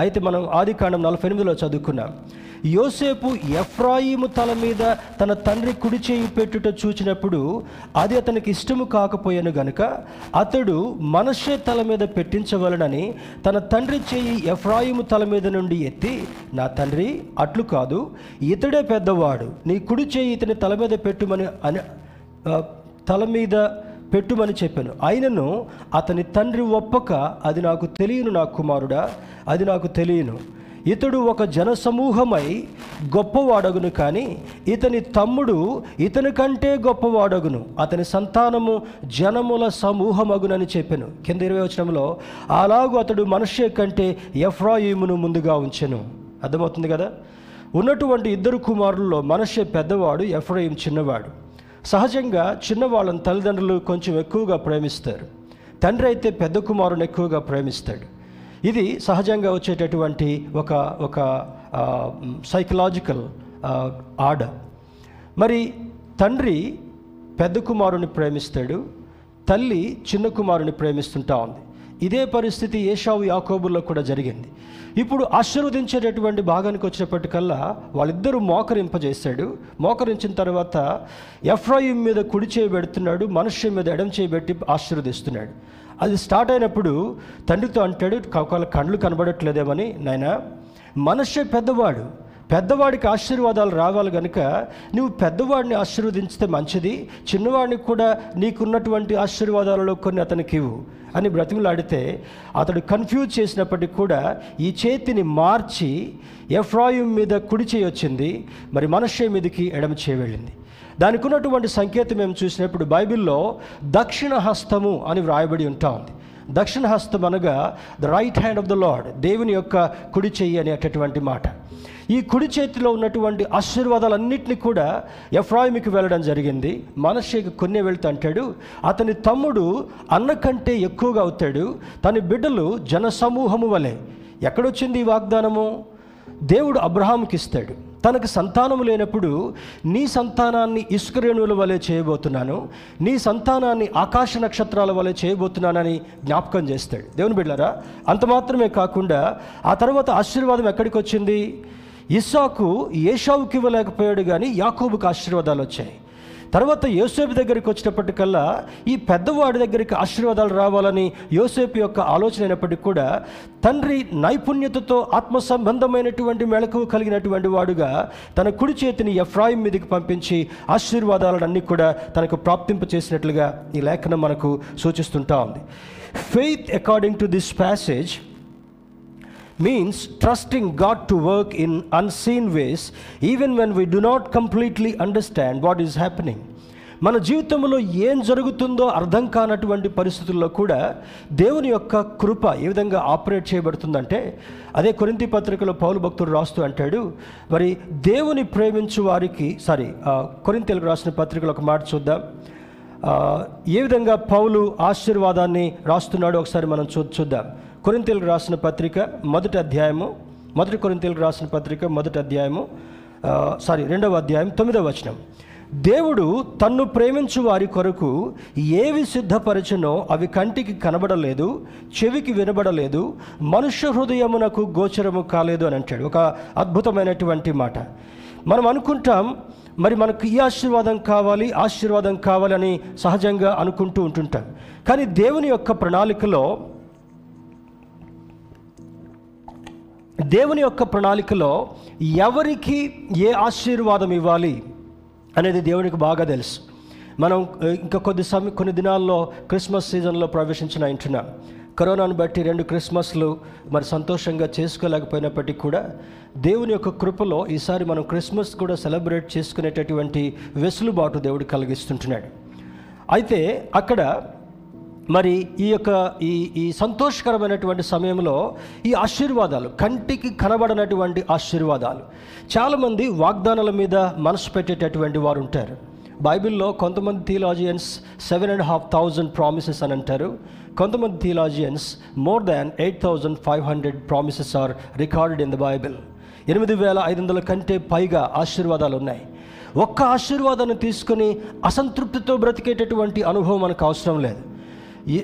అయితే మనం ఆది కాండం నలభై ఎనిమిదిలో చదువుకున్నాం. యోసేపు ఎఫ్రాయిము తల మీద తన తండ్రి కుడి చేయి పెట్టుట చూచినప్పుడు అది అతనికి ఇష్టము కాకపోయాను గనుక అతడు మనషే తల మీద పెట్టించవలనని తన తండ్రి చేయి ఎఫ్రాయిము తల మీద నుండి ఎత్తి నా తండ్రి అట్లు కాదు ఇతడే పెద్దవాడు నీ కుడి చేయి ఇతని తల మీద పెట్టుమని అని తల మీద పెట్టుమని చెప్పాను. అయినను అతని తండ్రి ఒప్పక అది నాకు తెలియను నా కుమారుడా అది నాకు తెలియను. ఇతడు ఒక జనసమూహమై గొప్పవాడగును కానీ ఇతని తమ్ముడు ఇతని కంటే గొప్పవాడగును. అతని సంతానము జనముల సమూహమగునని చెప్పాను. కింద ఇరవై వచనంలో అలాగూ అతడు మనుష్య కంటే ఎఫ్రాయిమును ముందుగా ఉంచెను. అర్థమవుతుంది కదా? ఉన్నటువంటి ఇద్దరు కుమారుల్లో మనషే పెద్దవాడు ఎఫ్రాయిం చిన్నవాడు. సహజంగా చిన్నవాళ్ళని తల్లిదండ్రులు కొంచెం ఎక్కువగా ప్రేమిస్తారు. తండ్రి అయితే పెద్ద కుమారుని ఎక్కువగా ప్రేమిస్తాడు. ఇది సహజంగా వచ్చేటటువంటి ఒక ఒక సైకలాజికల్ ఆర్డర్ మరి తండ్రి పెద్ద కుమారుని ప్రేమిస్తాడు తల్లి చిన్న కుమారుని ప్రేమిస్తుంటా ఉంది. ఇదే పరిస్థితి ఏషావు యాకోబుల్లో కూడా జరిగింది. ఇప్పుడు ఆశీర్వదించేటటువంటి భాగానికి వచ్చినప్పటికల్లా వాళ్ళిద్దరూ మోకరింపజేశాడు. మోకరించిన తర్వాత ఎఫ్రాయిం మీద కుడి చేయబెడుతున్నాడు మనుష్య మీద ఎడం చేయబెట్టి ఆశీర్వదిస్తున్నాడు. అది స్టార్ట్ అయినప్పుడు తండ్రితో అంటాడు ఒకవేళ కళ్ళు కనబడట్లేదేమని? నాయన మనుష్య పెద్దవాడు పెద్దవాడికి ఆశీర్వాదాలు రావాలి కనుక నువ్వు పెద్దవాడిని ఆశీర్వదించితే మంచిది చిన్నవాడిని కూడా నీకున్నటువంటి ఆశీర్వాదాలలో కొన్ని అతనికి ఇవ్వు అని బ్రతిమలాడితే అతడు కన్ఫ్యూజ్ చేసినప్పటికీ కూడా ఈ చేతిని మార్చి ఎఫ్రాయిం మీద కుడి చేయి వచ్చింది మరి మనషే మీదకి ఎడమ చేయి వెళ్ళింది. దానికి ఉన్నటువంటి సంకేతం మేము చూసినప్పుడు బైబిల్లో దక్షిణ హస్తము అని వ్రాయబడి ఉంటా ఉంది. దక్షిణ హస్తం అనగా the right hand of the Lord దేవుని యొక్క కుడి చెయ్యి అనేటటువంటి మాట. ఈ కుడి చేతిలో ఉన్నటువంటి ఆశీర్వాదాలన్నింటినీ కూడా ఎఫ్రాయిమికి వెళ్ళడం జరిగింది. మనషేకి కొన్ని వెళ్తూ అంటాడు. అతని తమ్ముడు అన్న కంటే ఎక్కువగా అవుతాడు. తన బిడ్డలు జనసమూహము వలె. ఎక్కడొచ్చింది ఈ వాగ్దానము? దేవుడు అబ్రహాంకి ఇస్తాడు. తనకు సంతానము లేనప్పుడు నీ సంతానాన్ని ఇసుక రేణువుల వలె చేయబోతున్నాను. నీ సంతానాన్ని ఆకాశ నక్షత్రాల వలె చేయబోతున్నానని జ్ఞాపకం చేస్తాడు. దేవుని బిడ్డారా అంత మాత్రమే కాకుండా ఆ తర్వాత ఆశీర్వాదం ఎక్కడికి వచ్చింది ఇస్సాకు ఏషావుకి ఇవ్వలేకపోయాడు కానీ యాకోబుకి ఆశీర్వాదాలు వచ్చాయి. తర్వాత యోసేపు దగ్గరికి వచ్చినప్పటికల్లా ఈ పెద్దవాడి దగ్గరికి ఆశీర్వాదాలు రావాలని యోసేపు యొక్క ఆలోచన అయినప్పటికీ కూడా తండ్రి నైపుణ్యతతో ఆత్మ సంబంధమైనటువంటి మెళకువ కలిగినటువంటి వాడుగా తన కుడి చేతిని ఎఫ్రాయిం మీదకి పంపించి ఆశీర్వాదాలన్నీ కూడా తనకు ప్రాప్తింప చేసినట్లుగా ఈ లేఖనం మనకు సూచిస్తుంటా ఉంది. Faith according to this passage means trusting God to work in unseen ways even when we do not completely understand what is happening. మన జీవితంలో ఏం జరుగుతుందో అర్థం కానటువంటి పరిస్థితుల్లో కూడా దేవుని యొక్క కృప ఏ విధంగా ఆపరేట్ చేయబడుతుందంటే అదే కొరింతి పత్రికలో పౌలు భక్తుడు రాస్తూ అంటాడు మరి దేవుని ప్రేమించు వారికి సారీ కొరింతలకు రాసిన పత్రికలు ఒక మాట చూద్దాం ఏ విధంగా పౌలు ఆశీర్వాదాన్ని రాస్తున్నాడో ఒకసారి మనం చూ చూద్దాం కొరింతలకు రాసిన పత్రిక మొదటి అధ్యాయము మొదటి కొరింతలకు రాసిన పత్రిక మొదటి అధ్యాయము సారీ రెండవ అధ్యాయం తొమ్మిదవ వచనం. దేవుడు తన్ను ప్రేమించు వారి కొరకు ఏవి సిద్ధపరచునో అవి కంటికి కనబడలేదు చెవికి వినబడలేదు మనుష్య హృదయమునకు గోచరము కాలేదు అని అంటాడు. ఒక అద్భుతమైనటువంటి మాట. మనం అనుకుంటాం మరి మనకు ఈ ఆశీర్వాదం కావాలి ఆశీర్వాదం కావాలని సహజంగా అనుకుంటూ ఉంటుంటాం. కానీ దేవుని యొక్క ప్రణాళికలో దేవుని యొక్క ప్రణాళికలో ఎవరికి ఏ ఆశీర్వాదం ఇవ్వాలి అనేది దేవునికి బాగా తెలుసు. మనం ఇంకా కొద్ది సమయం కొన్ని దినాల్లో క్రిస్మస్ సీజన్లో ప్రవేశించిన వింటున్నాం కరోనాను బట్టి రెండు క్రిస్మస్లు మరి సంతోషంగా చేసుకోలేకపోయినప్పటికీ కూడా దేవుని యొక్క కృపలో ఈసారి మనం క్రిస్మస్ కూడా సెలబ్రేట్ చేసుకునేటటువంటి వెసులుబాటు దేవుడు కలిగిస్తుంటున్నాడు. అయితే అక్కడ మరి ఈ యొక్క ఈ ఈ సంతోషకరమైనటువంటి సమయంలో ఈ ఆశీర్వాదాలు కంటికి కనబడనటువంటి ఆశీర్వాదాలు. చాలామంది వాగ్దానాల మీద మనసు పెట్టేటటువంటి వారు ఉంటారు. బైబిల్లో కొంతమంది theologians seven and half thousand promises అని అంటారు. కొంతమంది theologians more than eight thousand five hundred promises are recorded in the Bible. ఎనిమిది వేల ఐదు వందల కంటే పైగా ఆశీర్వాదాలు ఉన్నాయి. ఒక్క ఆశీర్వాదాన్ని తీసుకొని అసంతృప్తితో బ్రతికేటటువంటి అనుభవం మనకు అవసరం లేదు.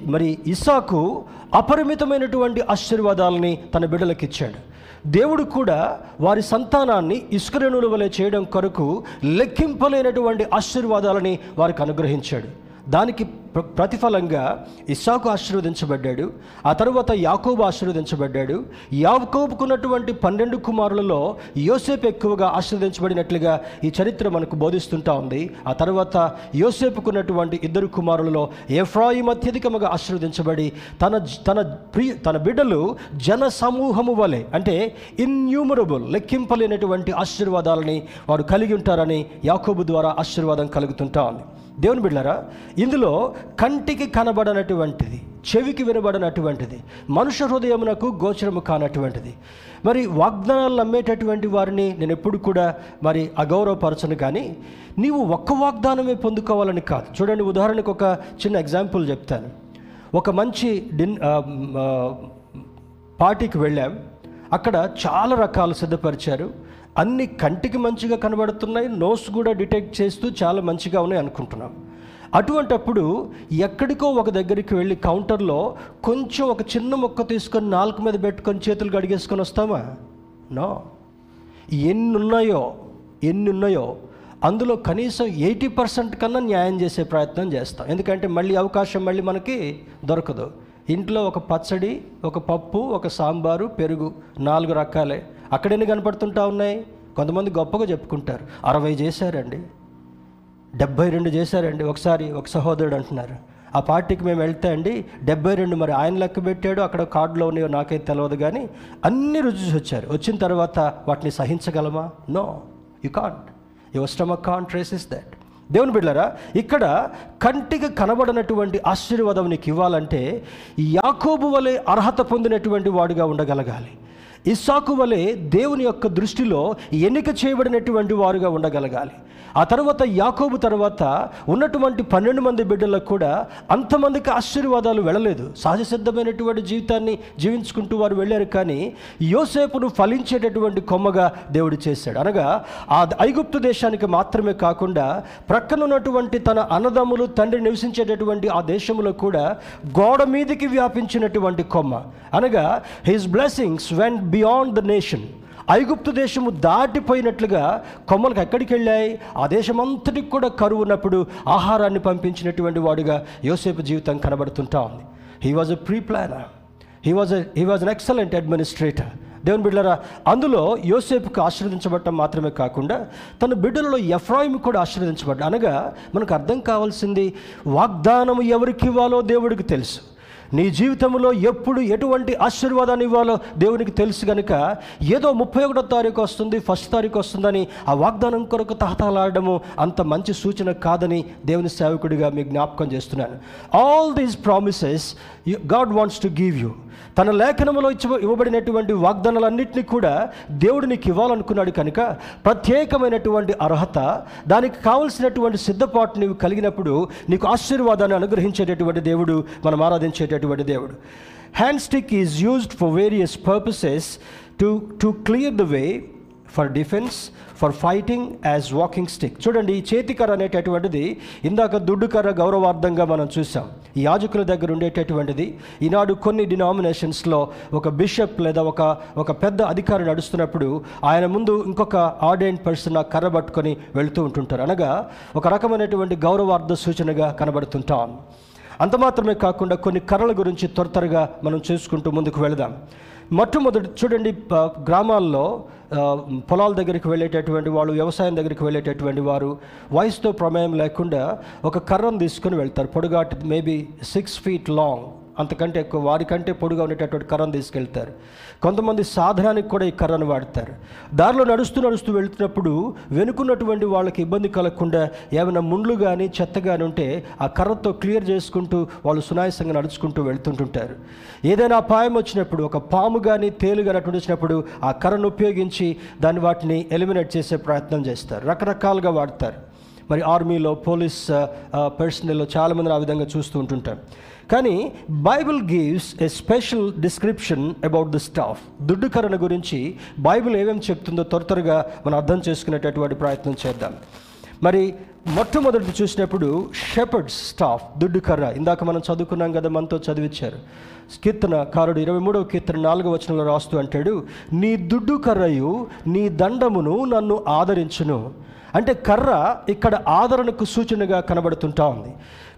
మరి ఇసాకు అపరిమితమైనటువంటి ఆశీర్వాదాలని తన బిడ్డలకు ఇచ్చాడు దేవుడు కూడా వారి సంతానాన్ని ఇసుకరేణుల వలె చేయడం కొరకు లెక్కింపలేనటువంటి ఆశీర్వాదాలని వారికి అనుగ్రహించాడు. దానికి ప్రతిఫలంగా ఇస్సాకు ఆశీర్వదించబడ్డాడు. ఆ తర్వాత యాకోబు ఆశీర్వదించబడ్డాడు. యాకోబుకున్నటువంటి పన్నెండు కుమారులలో యోసేపు ఎక్కువగా ఆశీర్వదించబడినట్లుగా ఈ చరిత్ర మనకు బోధిస్తుంటా ఉంది. ఆ తర్వాత యోసేపుకున్నటువంటి ఇద్దరు కుమారులలో ఎఫ్రాయిం అత్యధికముగా ఆశీర్వదించబడి తన తన ప్రియ తన బిడ్డలు జన సమూహము వలె అంటే ఇన్యూమరబుల్ లెక్కింపలేనటువంటి ఆశీర్వాదాలని వారు కలిగి ఉంటారని యాకోబు ద్వారా ఆశీర్వాదం కలుగుతుంటా ఉంది. దేవుని బిడ్డారా ఇందులో కంటికి కనబడనటువంటిది చెవికి వినబడనటువంటిది మనుష్య హృదయమునకు గోచరము కానటువంటిది. మరి వాగ్దానాలు నమ్మేటటువంటి వారిని నేను ఎప్పుడు కూడా మరి అగౌరవపరచను కానీ నీవు ఒక్క వాగ్దానమే పొందుకోవాలని కాదు. చూడండి ఉదాహరణకు ఒక చిన్న ఎగ్జాంపుల్ చెప్తాను. ఒక మంచి డిన్ పార్టీకి వెళ్ళాం. అక్కడ చాలా రకాలు సిద్ధపరిచారు. అన్ని కంటికి మంచిగా కనబడుతున్నాయి నోస్ కూడా డిటెక్ట్ చేస్తూ చాలా మంచిగా ఉన్నాయి అనుకుంటున్నాం. అటువంటప్పుడు ఎక్కడికో ఒక దగ్గరికి వెళ్ళి కౌంటర్లో కొంచెం ఒక చిన్న మొక్క తీసుకొని నాలుగు మీద పెట్టుకొని చేతులు గడిగేసుకొని వస్తామా? నో. ఎన్ని ఉన్నాయో ఎన్ని ఉన్నాయో అందులో కనీసం ఎయిటీ పర్సెంట్ కన్నా న్యాయం చేసే ప్రయత్నం చేస్తాం. ఎందుకంటే మళ్ళీ అవకాశం మళ్ళీ మనకి దొరకదు. ఇంట్లో ఒక పచ్చడి ఒక పప్పు ఒక సాంబారు పెరుగు నాలుగు రకాలే. అక్కడెన్ని కనపడుతుంటా ఉన్నాయి? కొంతమంది గొప్పగా చెప్పుకుంటారు. అరవై చేశారండి. డెబ్బై రెండు చేశారండి. ఒకసారి ఒక సహోదరుడు అంటున్నారు. ఆ పార్టీకి మేము వెళ్తే అండి డెబ్బై రెండు మరి ఆయన లెక్క పెట్టాడు అక్కడ కార్డులో ఉన్నాయో నాకైతే తెలియదు కానీ అన్ని రుచి వచ్చారు. వచ్చిన తర్వాత వాటిని సహించగలమా? No you can't. Your stomach can't traces that. దేవుని బిడ్డారా ఇక్కడ కంటికి కనబడనటువంటి ఆశీర్వాదం నీకు ఇవ్వాలంటే యాకోబు వలె అర్హత పొందినటువంటి వాడిగా ఉండగలగాలి. ఇస్సాకు వలె దేవుని యొక్క దృష్టిలో ఎన్నిక చేయబడినటువంటి వారుగా ఉండగలగాలి. ఆ తర్వాత యాకోబు తర్వాత ఉన్నటువంటి పన్నెండు మంది బిడ్డలకు కూడా అంతమందికి ఆశీర్వాదాలు వెళ్ళలేదు. సహజ సిద్ధమైనటువంటి జీవితాన్ని జీవించుకుంటూ వారు వెళ్ళారు కానీ యోసేపును ఫలించేటటువంటి కొమ్మగా దేవుడు చేశాడు. అనగా ఆ ఐగుప్తు దేశానికి మాత్రమే కాకుండా ప్రక్కన ఉన్నటువంటి తన అన్నదమ్ములు తండ్రి నివసించేటటువంటి ఆ దేశంలో కూడా గోడ మీదకి వ్యాపించినటువంటి కొమ్మ. అనగా his blessings went beyond the nation. ఐగుప్తు దేశము దాటిపోయినట్లుగా కొమ్మలకు ఎక్కడికి వెళ్ళాయి? ఆ దేశమంతటికి కూడా కరువు ఉన్నప్పుడు ఆహారాన్ని పంపించినటువంటి వాడుగా యోసేపు జీవితం కనబడుతుంటా ఉంది. He was a pre planner he was he was an excellent administrator దేవుని బిడ్డరా అందులో యోసేపుకు ఆశీర్వదించబడటం మాత్రమే కాకుండా తన బిడ్డలలో ఎఫ్రాయిం కూడా ఆశీర్వదించబడ్డ అనగా మనకు అర్థం కావాల్సింది వాగ్దానం ఎవరికి ఇవ్వాలో దేవుడికి తెలుసు. నీ జీవితంలో ఎప్పుడు ఎటువంటి ఆశీర్వాదాన్ని ఇవ్వాలో దేవునికి తెలుసు కనుక ఏదో ముప్పై ఒకటో తారీఖు వస్తుంది ఫస్ట్ తారీఖు వస్తుందని ఆ వాగ్దానం కొరకు తహతలాడము అంత మంచి సూచన కాదని దేవుని సేవకుడిగా మీకు జ్ఞాపకం చేస్తున్నాను. All these promises God wants to give you తన లేఖనంలో ఇచ్చి ఇవ్వబడినటువంటి వాగ్దానాలన్నింటినీ కూడా దేవుడు నీకు ఇవ్వాలనుకున్నాడు కనుక ప్రత్యేకమైనటువంటి అర్హత దానికి కావలసినటువంటి సిద్ధపాటు నీవు కలిగినప్పుడు నీకు ఆశీర్వాదాన్ని అనుగ్రహించేటటువంటి దేవుడు మనం ఆరాధించేటటువంటి దేవుడు. Hand stick is used for various purposes to to clear the way for defence for fighting as walking stick చూడండి ఈ చేతికర్ర అనేటటువంటిది ఇందాక దుడ్డు కర్ర గౌరవార్థంగా మనం చూసాం. యాజకుల దగ్గర ఉండేటటువంటిది. ఈనాడు కొన్ని డినామినేషన్స్లో ఒక బిషప్ లేదా ఒక ఒక పెద్ద అధికారి నడుస్తున్నప్పుడు ఆయన ముందు ఇంకొక ఆర్డెంట్ పర్సన్ కర్ర పట్టుకొని వెళుతూ ఉంటుంటారు. అనగా ఒక రకమైనటువంటి గౌరవార్థ సూచనగా కనబడుతుంటాం. అంత మాత్రమే కాకుండా కొన్ని కర్రల గురించి త్వర త్వరగా మనం చూసుకుంటూ ముందుకు వెళదాం. మొట్టమొదటి చూడండి గ్రామాల్లో పొలాల దగ్గరికి వెళ్ళేటటువంటి వాళ్ళు వ్యవసాయం దగ్గరికి వెళ్ళేటటువంటి వారు వయసుతో ప్రమేయం లేకుండా ఒక కర్రను తీసుకుని వెళ్తారు. పొడుగాటి మేబీ సిక్స్ ఫీట్ లాంగ్ అంతకంటే ఎక్కువ వారికంటే పొడుగా ఉండేటటువంటి కర్రను తీసుకెళ్తారు. కొంతమంది సాధనానికి కూడా ఈ కర్రను వాడతారు. దారిలో నడుస్తూ నడుస్తూ వెళ్తున్నప్పుడు వెనుకున్నటువంటి వాళ్ళకి ఇబ్బంది కలగకుండా ఏమైనా ముండ్లు కానీ చెత్త కానీ ఉంటే ఆ కర్రతో క్లియర్ చేసుకుంటూ వాళ్ళు సునాయాసంగా నడుచుకుంటూ వెళ్తుంటుంటారు. ఏదైనా అపాయం వచ్చినప్పుడు ఒక పాము కానీ తేలు కానీ అటువంటి వచ్చినప్పుడు ఆ కర్రను ఉపయోగించి దాన్ని వాటిని ఎలిమినేట్ చేసే ప్రయత్నం చేస్తారు. రకరకాలుగా వాడతారు. మరి ఆర్మీలో పోలీస్ పర్సనల్లో చాలామంది ఆ విధంగా చూస్తూ ఉంటుంటాం. కానీ Bible gives a special description about the staff. దుడ్డుకరణ గురించి బైబిల్ ఏమేమి చెప్తుందో త్వర త్వరగా మనం అర్థం చేసుకునేటటువంటి ప్రయత్నం చేద్దాం. మరి మొట్టమొదటి చూసినప్పుడు షెపర్డ్స్ స్టాఫ్ దుడ్డు కర్ర ఇందాక మనం చదువుకున్నాం కదా మనతో చదివించారు కీర్తన కారుడు ఇరవై మూడవ కీర్తన నాలుగవ వచనంలో రాస్తూ అంటాడు నీ దుడ్డు కర్రయు నీ దండమును నన్ను ఆదరించును. అంటే కర్ర ఇక్కడ ఆదరణకు సూచనగా కనబడుతుంటా ఉంది.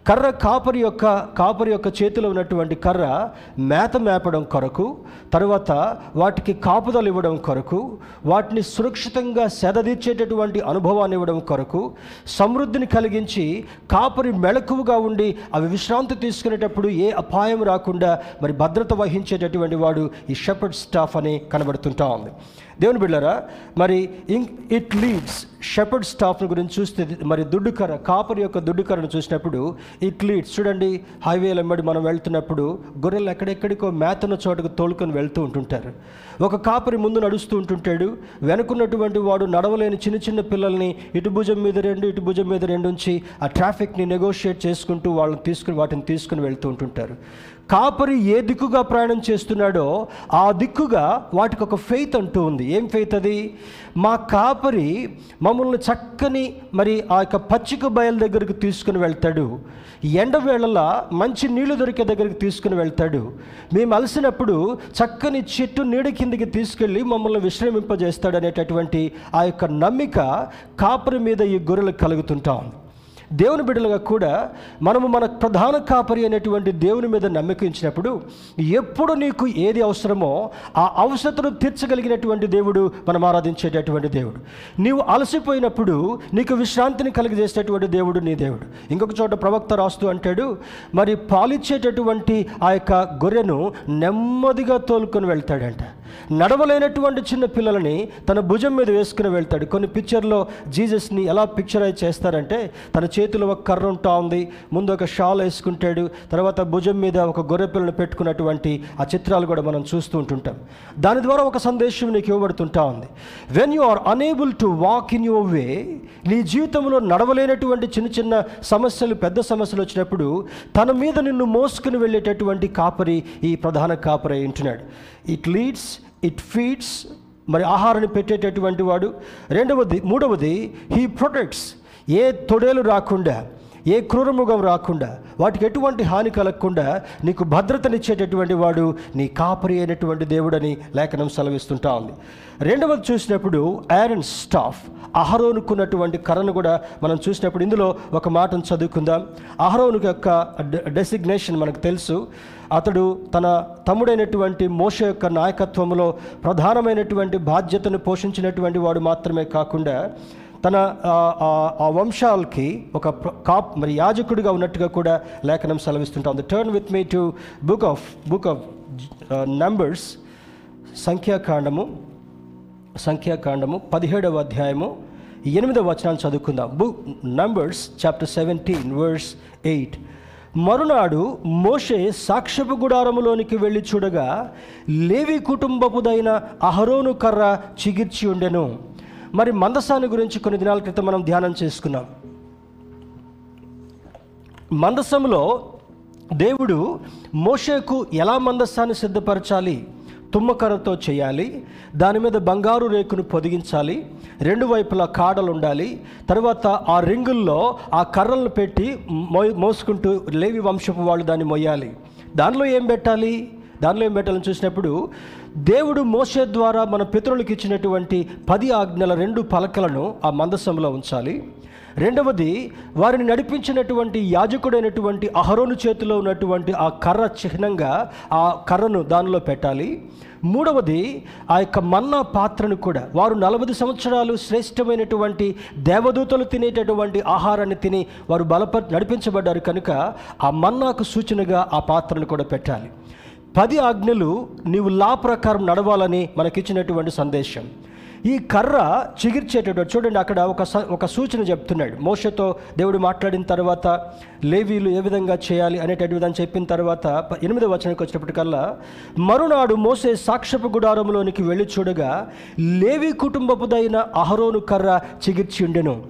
కర్ర కాపరి యొక్క కాపరి యొక్క చేతిలో ఉన్నటువంటి కర్ర మేత మేపడం కొరకు తర్వాత వాటికి కాపుదలు ఇవ్వడం కొరకు వాటిని సురక్షితంగా సెదదీర్చేటటువంటి అనుభవాన్ని ఇవ్వడం కొరకు సమృద్ధిని కలిగించి కాపరి మెళకువగా ఉండి అవి విశ్రాంతి తీసుకునేటప్పుడు ఏ అపాయం రాకుండా మరి భద్రత వహించేటటువంటి వాడు ఈ షెపర్డ్ స్టాఫ్ అని కనబడుతుంటా ఉంది. దేవుని బిళ్ళరా మరి ఇంక్ ఇట్ లీడ్స్ షెపర్డ్ స్టాఫ్ను గురించి చూస్తే మరి దుడ్డుకర కాపరి యొక్క దుడ్డుకరను చూసినప్పుడు ఇట్ లీడ్స్ చూడండి హైవేల వెంబడి మనం వెళ్తున్నప్పుడు గొర్రెలు ఎక్కడెక్కడికో మేతన చోటుకు తోలుకొని వెళ్తూ ఉంటుంటారు. ఒక కాపరి ముందు నడుస్తూ ఉంటుంటాడు వెనుకున్నటువంటి వాడు నడవలేని చిన్న చిన్న పిల్లల్ని ఇటు భుజం మీద రెండు ఇటు భుజం మీద రెండు ఉంచి ఆ ట్రాఫిక్ని నెగోషియేట్ చేసుకుంటూ వాళ్ళని తీసుకుని వాటిని తీసుకుని వెళ్తూ ఉంటుంటారు. కాపరి ఏ దిక్కుగా ప్రయాణం చేస్తున్నాడో ఆ దిక్కుగా వాటికి ఒక ఫెయిత్ అంటూ ఉంది. ఏం ఫెయిత్ అది? మా కాపరి మమ్మల్ని చక్కని మరి ఆ యొక్క పచ్చిక బయల దగ్గరికి తీసుకుని వెళ్తాడు. ఎండవేళలా మంచి నీళ్ళు దొరికే దగ్గరికి తీసుకుని వెళ్తాడు. మేము అలసినప్పుడు చక్కని చెట్టు నీడ కిందికి తీసుకెళ్ళి మమ్మల్ని విశ్రమింపజేస్తాడు అనేటటువంటి ఆ యొక్క నమ్మిక కాపరి మీద ఈ గొర్రెలకు కలుగుతుంటా ఉంది. దేవుని బిడ్డలుగా కూడా మనము మన ప్రధాన కాపరి అనేటువంటి దేవుని మీద నమ్మకించినప్పుడు ఎప్పుడు నీకు ఏది అవసరమో ఆ అవసరతను తీర్చగలిగినటువంటి దేవుడు మనం ఆరాధించేటటువంటి దేవుడు. నీవు అలసిపోయినప్పుడు నీకు విశ్రాంతిని కలిగజేసేటటువంటి దేవుడు నీ దేవుడు. ఇంకొక చోట ప్రవక్త రాస్తూ అంటాడు మరి పాలిచ్చేటటువంటి ఆ యొక్క గొర్రెను నెమ్మదిగా తోలుకొని వెళ్తాడంట. నడవలేనటువంటి చిన్న పిల్లలని తన భుజం మీద వేసుకుని వెళ్తాడు. కొన్ని పిక్చర్లో జీసస్ని ఎలా పిక్చరైజ్ చేస్తారంటే తన చేతిలో ఒక కర్ర ఉంటా ఉంది ముందు ఒక షాల్ వేసుకుంటాడు తర్వాత భుజం మీద ఒక గొర్రె పిల్లను పెట్టుకున్నటువంటి ఆ చిత్రాలు కూడా మనం చూస్తూ ఉంటుంటాం. దాని ద్వారా ఒక సందేశం నీకు ఇవ్వబడుతుంటా ఉంది. When you are unable to walk in your way నీ జీవితంలో నడవలేనటువంటి చిన్న చిన్న సమస్యలు పెద్ద సమస్యలు వచ్చినప్పుడు తన మీద నిన్ను మోసుకుని వెళ్ళేటటువంటి కాపరి ఈ ప్రధాన కాపరి ఉంటున్నాడు. ఇట్ లీడ్స్ ఇట్ ఫీడ్స్ మరి ఆహారాన్ని పెట్టేటటువంటి వాడు. రెండవది మూడవది హీ ప్రొటెక్ట్స్ ఏ తొడేలు రాకుండా ఏ క్రూరముగం రాకుండా వాటికి ఎటువంటి హాని కలగకుండా నీకు భద్రతనిచ్చేటటువంటి వాడు నీ కాపరి అయినటువంటి దేవుడని లేఖనం సెలవిస్తుంటా ఉంది. రెండవది చూసినప్పుడు ఐరన్ స్టాఫ్ అహరోనుకున్నటువంటి కర్రను కూడా మనం చూసినప్పుడు ఇందులో ఒక మాటను చదువుకుందాం. అహరోను యొక్క డెసిగ్నేషన్ మనకు తెలుసు. అతడు తన తమ్ముడైనటువంటి మోష యొక్క నాయకత్వంలో ప్రధానమైనటువంటి బాధ్యతను పోషించినటువంటి వాడు మాత్రమే కాకుండా తన ఆ- వంశాలకి ఒక కాప్ మరి యాజకుడిగా ఉన్నట్టుగా కూడా లేఖనం సెలవిస్తుంటా. ఉంది turn with me to book of book of Numbers సంఖ్యాకాండము. సంఖ్యాకాండము పదిహేడవ అధ్యాయము ఎనిమిదవ వచనాలు చదువుకుందాం. Book Numbers chapter seventeen verse eight మరునాడు మోషే సాక్ష్యపు గుడారములోనికి వెళ్ళి చూడగా లేవి కుటుంబపుదైన అహరోను కర్ర చిగిర్చి ఉండెను. మరి మందసాన్ని గురించి కొన్ని దినాల క్రితం మనం ధ్యానం చేసుకున్నాం. మందసంలో దేవుడు మోషేకు ఎలా మందస్సాన్ని సిద్ధపరచాలి? తుమ్మకర్రతో చేయాలి. దాని మీద బంగారు రేకును పొదిగించాలి. రెండు వైపులా కాడలు ఉండాలి తర్వాత ఆ రింగుల్లో ఆ కర్రలను పెట్టి మో మోసుకుంటూ లేవి వంశపు వాళ్ళు దాన్ని మొయ్యాలి. దానిలో ఏం పెట్టాలి? దానిలో ఏం పెట్టాలని చూసినప్పుడు దేవుడు మోసే ద్వారా మన పితరులకు ఇచ్చినటువంటి పది ఆజ్ఞల రెండు పలకలను ఆ మందసంలో ఉంచాలి. రెండవది వారిని నడిపించినటువంటి యాజకుడైనటువంటి అహరోను చేతిలో ఉన్నటువంటి ఆ కర్ర చిహ్నంగా ఆ కర్రను దానిలో పెట్టాలి. మూడవది ఆ యొక్క మన్నా పాత్రను కూడా వారు నలభై సంవత్సరాలు శ్రేష్టమైనటువంటి దేవదూతలు తినేటటువంటి ఆహారాన్ని తిని వారు బలప నడిపించబడ్డారు కనుక ఆ మన్నాకు సూచనగా ఆ పాత్రను కూడా పెట్టాలి. పది ఆజ్ఞలు నీవు లా ప్రకారం నడవాలని మనకిచ్చినటువంటి సందేశం. ఈ కర్ర చిగిర్చేటటువంటి చూడండి అక్కడ ఒక స- ఒక సూచన చెప్తున్నాడు. మోషతో దేవుడు మాట్లాడిన తర్వాత లేవీలు ఏ విధంగా చేయాలి అనేటటువంటి విధానం చెప్పిన తర్వాత ఎనిమిదవ వచనానికి వచ్చినప్పటికల్లా మరునాడు మోసే సాక్షపు గుడారంలోనికి వెళ్ళి చూడగా లేవి కుటుంబపుదైన అహరోను కర్ర చిగిర్చి ఉండెను.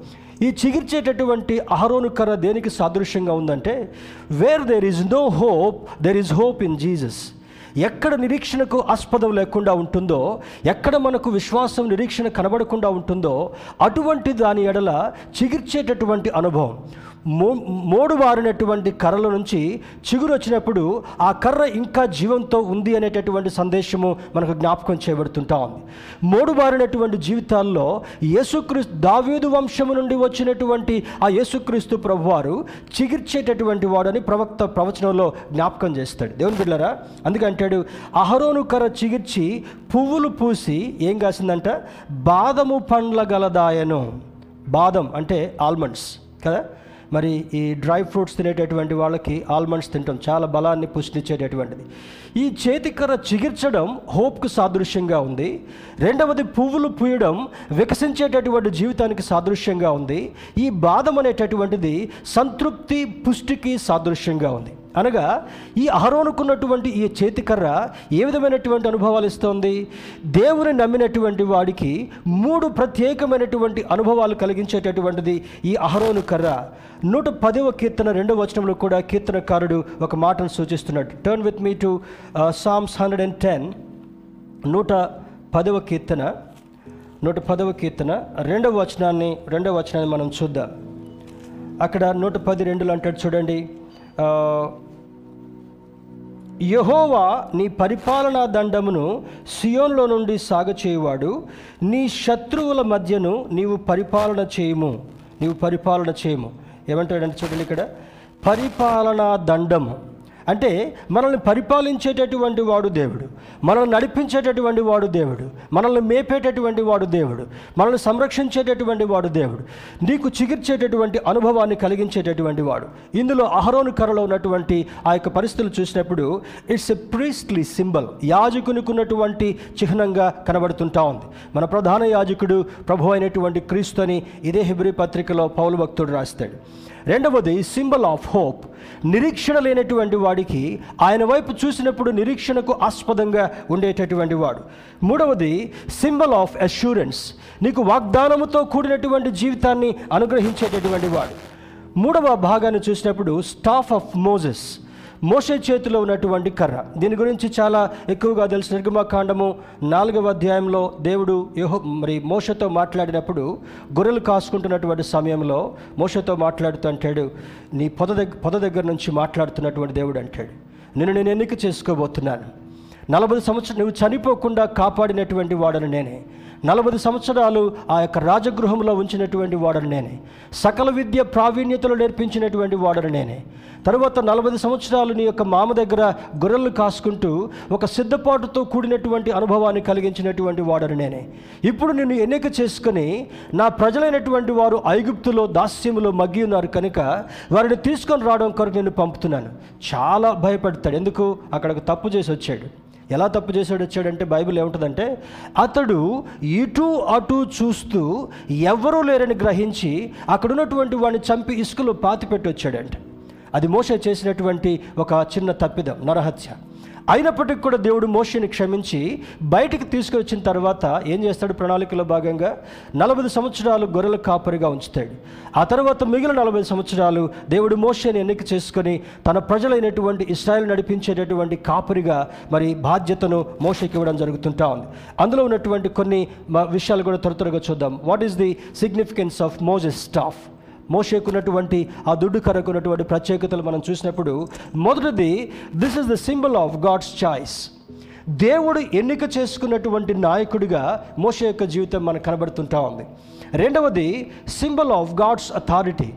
ఈ చిగిర్చేటటువంటి అహరోను కర్ర దేనికి సాదృశ్యంగా ఉందంటే where there is no hope there is hope in Jesus ఎక్కడ నిరీక్షణకు ఆస్పదం లేకుండా ఉంటుందో ఎక్కడ మనకు విశ్వాసం నిరీక్షణ కనబడకుండా ఉంటుందో అటువంటి దాని ఎడల చిగిర్చేటటువంటి అనుభవం. మో మోడు వారినటువంటి కర్రల నుంచి చిగురు వచ్చినప్పుడు ఆ కర్ర ఇంకా జీవంతో ఉంది అనేటటువంటి సందేశము మనకు జ్ఞాపకం చేయబడుతుంటా ఉంది. మోడు జీవితాల్లో యేసుక్రీస్తు దావీదు వంశము నుండి వచ్చినటువంటి ఆ యేసుక్రీస్తు ప్రభువారు చిగిర్చేటటువంటి వాడని ప్రవక్త ప్రవచనంలో జ్ఞాపకం చేస్తాడు. దేవుని బిడ్డరా అందుకంటాడు అహరోను కర్ర చిగిర్చి పువ్వులు పూసి ఏం కాసిందంట? బాదము పండ్ల గలదాయను. బాదం అంటే ఆల్మండ్స్ కదా? మరి ఈ డ్రై ఫ్రూట్స్ తినేటటువంటి వాళ్ళకి ఆల్మండ్స్ తింటాం. చాలా బలాన్ని పుష్టించేటటువంటిది. ఈ చేతికర్ర చిగిర్చడం హోప్కు సాదృశ్యంగా ఉంది. రెండవది పువ్వులు పూయడం వికసించేటటువంటి జీవితానికి సాదృశ్యంగా ఉంది. ఈ బాధం అనేటటువంటిది సంతృప్తి పుష్టికి సాదృశ్యంగా ఉంది. అనగా ఈ అహరోనుకున్నటువంటి ఈ చేతికర్ర ఏ విధమైనటువంటి అనుభవాలు ఇస్తోంది? దేవుని నమ్మినటువంటి వాడికి మూడు ప్రత్యేకమైనటువంటి అనుభవాలు కలిగించేటటువంటిది ఈ అహరోను కర్ర. నూట పదవ కీర్తన రెండవ వచనంలో కూడా కీర్తనకారుడు ఒక మాటను సూచిస్తున్నాడు. Turn with me to Psalms hundred and ten నూట పదవ కీర్తన నూట పదవ కీర్తన రెండవ వచనాన్ని రెండవ వచనాన్ని మనం చూద్దాం. అక్కడ నూట పది రెండులు అంటాడు చూడండి. Uh, యహోవా నీ పరిపాలనా దండమును సియోన్లో నుండి సాగచేయువాడు నీ శత్రువుల మధ్యను నీవు పరిపాలన చేయము. నీవు పరిపాలన చేయము. ఏమంటాడంటే చూడండి ఇక్కడ. పరిపాలనా దండము. అంటే మనల్ని పరిపాలించేటటువంటి వాడు దేవుడు మనల్ని నడిపించేటటువంటి వాడు దేవుడు మనల్ని మేపేటటువంటి వాడు దేవుడు మనల్ని సంరక్షించేటటువంటి వాడు దేవుడు నీకు చిగిర్చేటటువంటి అనుభవాన్ని కలిగించేటటువంటి వాడు. ఇందులో అహరోను కరలో ఉన్నటువంటి ఆ యొక్క పరిస్థితులు చూసినప్పుడు ఇట్స్ ఎ ప్రీస్ట్లీ సింబల్ యాజకునికి ఉన్నటువంటి చిహ్నంగా కనబడుతుంటా ఉంది. మన ప్రధాన యాజకుడు ప్రభు అయినటువంటి క్రీస్తు అని ఇదే హిబ్రి పత్రికలో పౌలు భక్తుడు రాస్తాడు. రెండవది సింబల్ ఆఫ్ హోప్ నిరీక్షణ లేనటువంటి వాడికి ఆయన వైపు చూసినప్పుడు నిరీక్షణకు ఆస్పదంగా ఉండేటటువంటి వాడు. మూడవది సింబల్ ఆఫ్ అష్యూరెన్స్ నీకు వాగ్దానముతో కూడినటువంటి జీవితాన్ని అనుగ్రహించేటటువంటి వాడు. మూడవ భాగాన్ని చూసినప్పుడు స్టాఫ్ ఆఫ్ మోజెస్ మోషే చేతిలో ఉన్నటువంటి కర్ర. దీని గురించి చాలా ఎక్కువగా తెలిసిన నిర్గమకాండము నాలుగవ అధ్యాయంలో దేవుడు యహో మరి మోషతో మాట్లాడినప్పుడు గొర్రెలు కాసుకుంటున్నటువంటి సమయంలో మోషతో మాట్లాడుతూ అంటాడు నీ పొద దగ్గర పొద దగ్గర నుంచి మాట్లాడుతున్నటువంటి దేవుడు అంటాడు. నేను నేను ఎన్నిక చేసుకోబోతున్నాను. నలభై సంవత్సరం నువ్వు చనిపోకుండా కాపాడినటువంటి వాడను నేనే. నలభై సంవత్సరాలు ఆ యొక్క రాజగృహంలో ఉంచినటువంటి వాడను నేనే. సకల విద్య ప్రావీణ్యతలు నేర్పించినటువంటి వాడను నేనే. తరువాత నలభై సంవత్సరాలు నీ యొక్క మామ దగ్గర గొర్రెలు కాసుకుంటూ ఒక సిద్ధపాటుతో కూడినటువంటి అనుభవాన్ని కలిగించినటువంటి వాడను నేనే. ఇప్పుడు నిన్ను ఎన్నిక చేసుకుని నా ప్రజలైనటువంటి వారు ఐగుప్తులో దాస్యములో మగ్గి ఉన్నారు కనుక వారిని తీసుకొని రావడం కొరకు నేను పంపుతున్నాను. చాలా భయపడతాడు. ఎందుకు? అక్కడికి తప్పు చేసి వచ్చాడు. ఎలా తప్పు చేశాడు వచ్చాడంటే బైబిల్ ఏముంటుందంటే అతడు ఇటు అటు చూస్తూ ఎవరూ లేరని గ్రహించి అక్కడ ఉన్నటువంటి వాడిని చంపి ఇసుకలో పాతిపెట్టి వచ్చాడంటే. అది మోస చేసినటువంటి ఒక చిన్న తప్పిదం నరహత్య. అయినప్పటికీ కూడా దేవుడు మోషని క్షమించి బయటికి తీసుకొచ్చిన తర్వాత ఏం చేస్తాడు? ప్రణాళికలో భాగంగా నలభై సంవత్సరాలు గొర్రెల కాపరిగా ఉంచుతాడు. ఆ తర్వాత మిగిలిన నలభై సంవత్సరాలు దేవుడు మోషని ఎన్నిక చేసుకొని తన ప్రజలైనటువంటి ఇస్రాయల్ నడిపించేటటువంటి కాపరిగా మరి బాధ్యతను మోషకి ఇవ్వడం జరుగుతుంటా ఉంది. అందులో ఉన్నటువంటి కొన్ని మ- విషయాలు కూడా త్వర త్వరగా చూద్దాం. What is the significance of Moses staff మోషేకున్నటువంటి ఆ దుడ్డు కరకున్నటువంటి ప్రత్యేకతలు మనం చూసినప్పుడు మొదటిది this is the symbol of God's choice దేవుడు ఎన్నిక చేసుకున్నటువంటి నాయకుడిగా మోష యొక్క జీవితం మనకు కనబడుతుంటా ఉంది. రెండవది సింబల్ ఆఫ్ గాడ్స్ అథారిటీ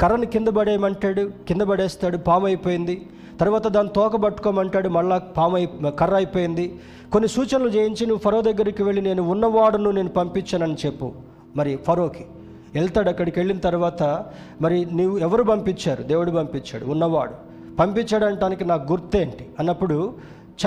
కర్రను కింద పడేయమంటాడు కింద పడేస్తాడు పాము అయిపోయింది తర్వాత దాన్ని తోక పట్టుకోమంటాడు మళ్ళా పాము అయి కర్ర అయిపోయింది కొన్ని సూచనలు చేయించి నువ్వు ఫరో దగ్గరికి వెళ్ళి నేను ఉన్నవాడును నేను పంపించానని చెప్పు. మరి ఫరోకి వెళ్తాడు అక్కడికి వెళ్ళిన తర్వాత మరి నీవు ఎవరు పంపించారు? దేవుడు పంపించాడు ఉన్నవాడు. పంపించాడు అంటానికి నాకు గుర్తేంటి? అన్నప్పుడు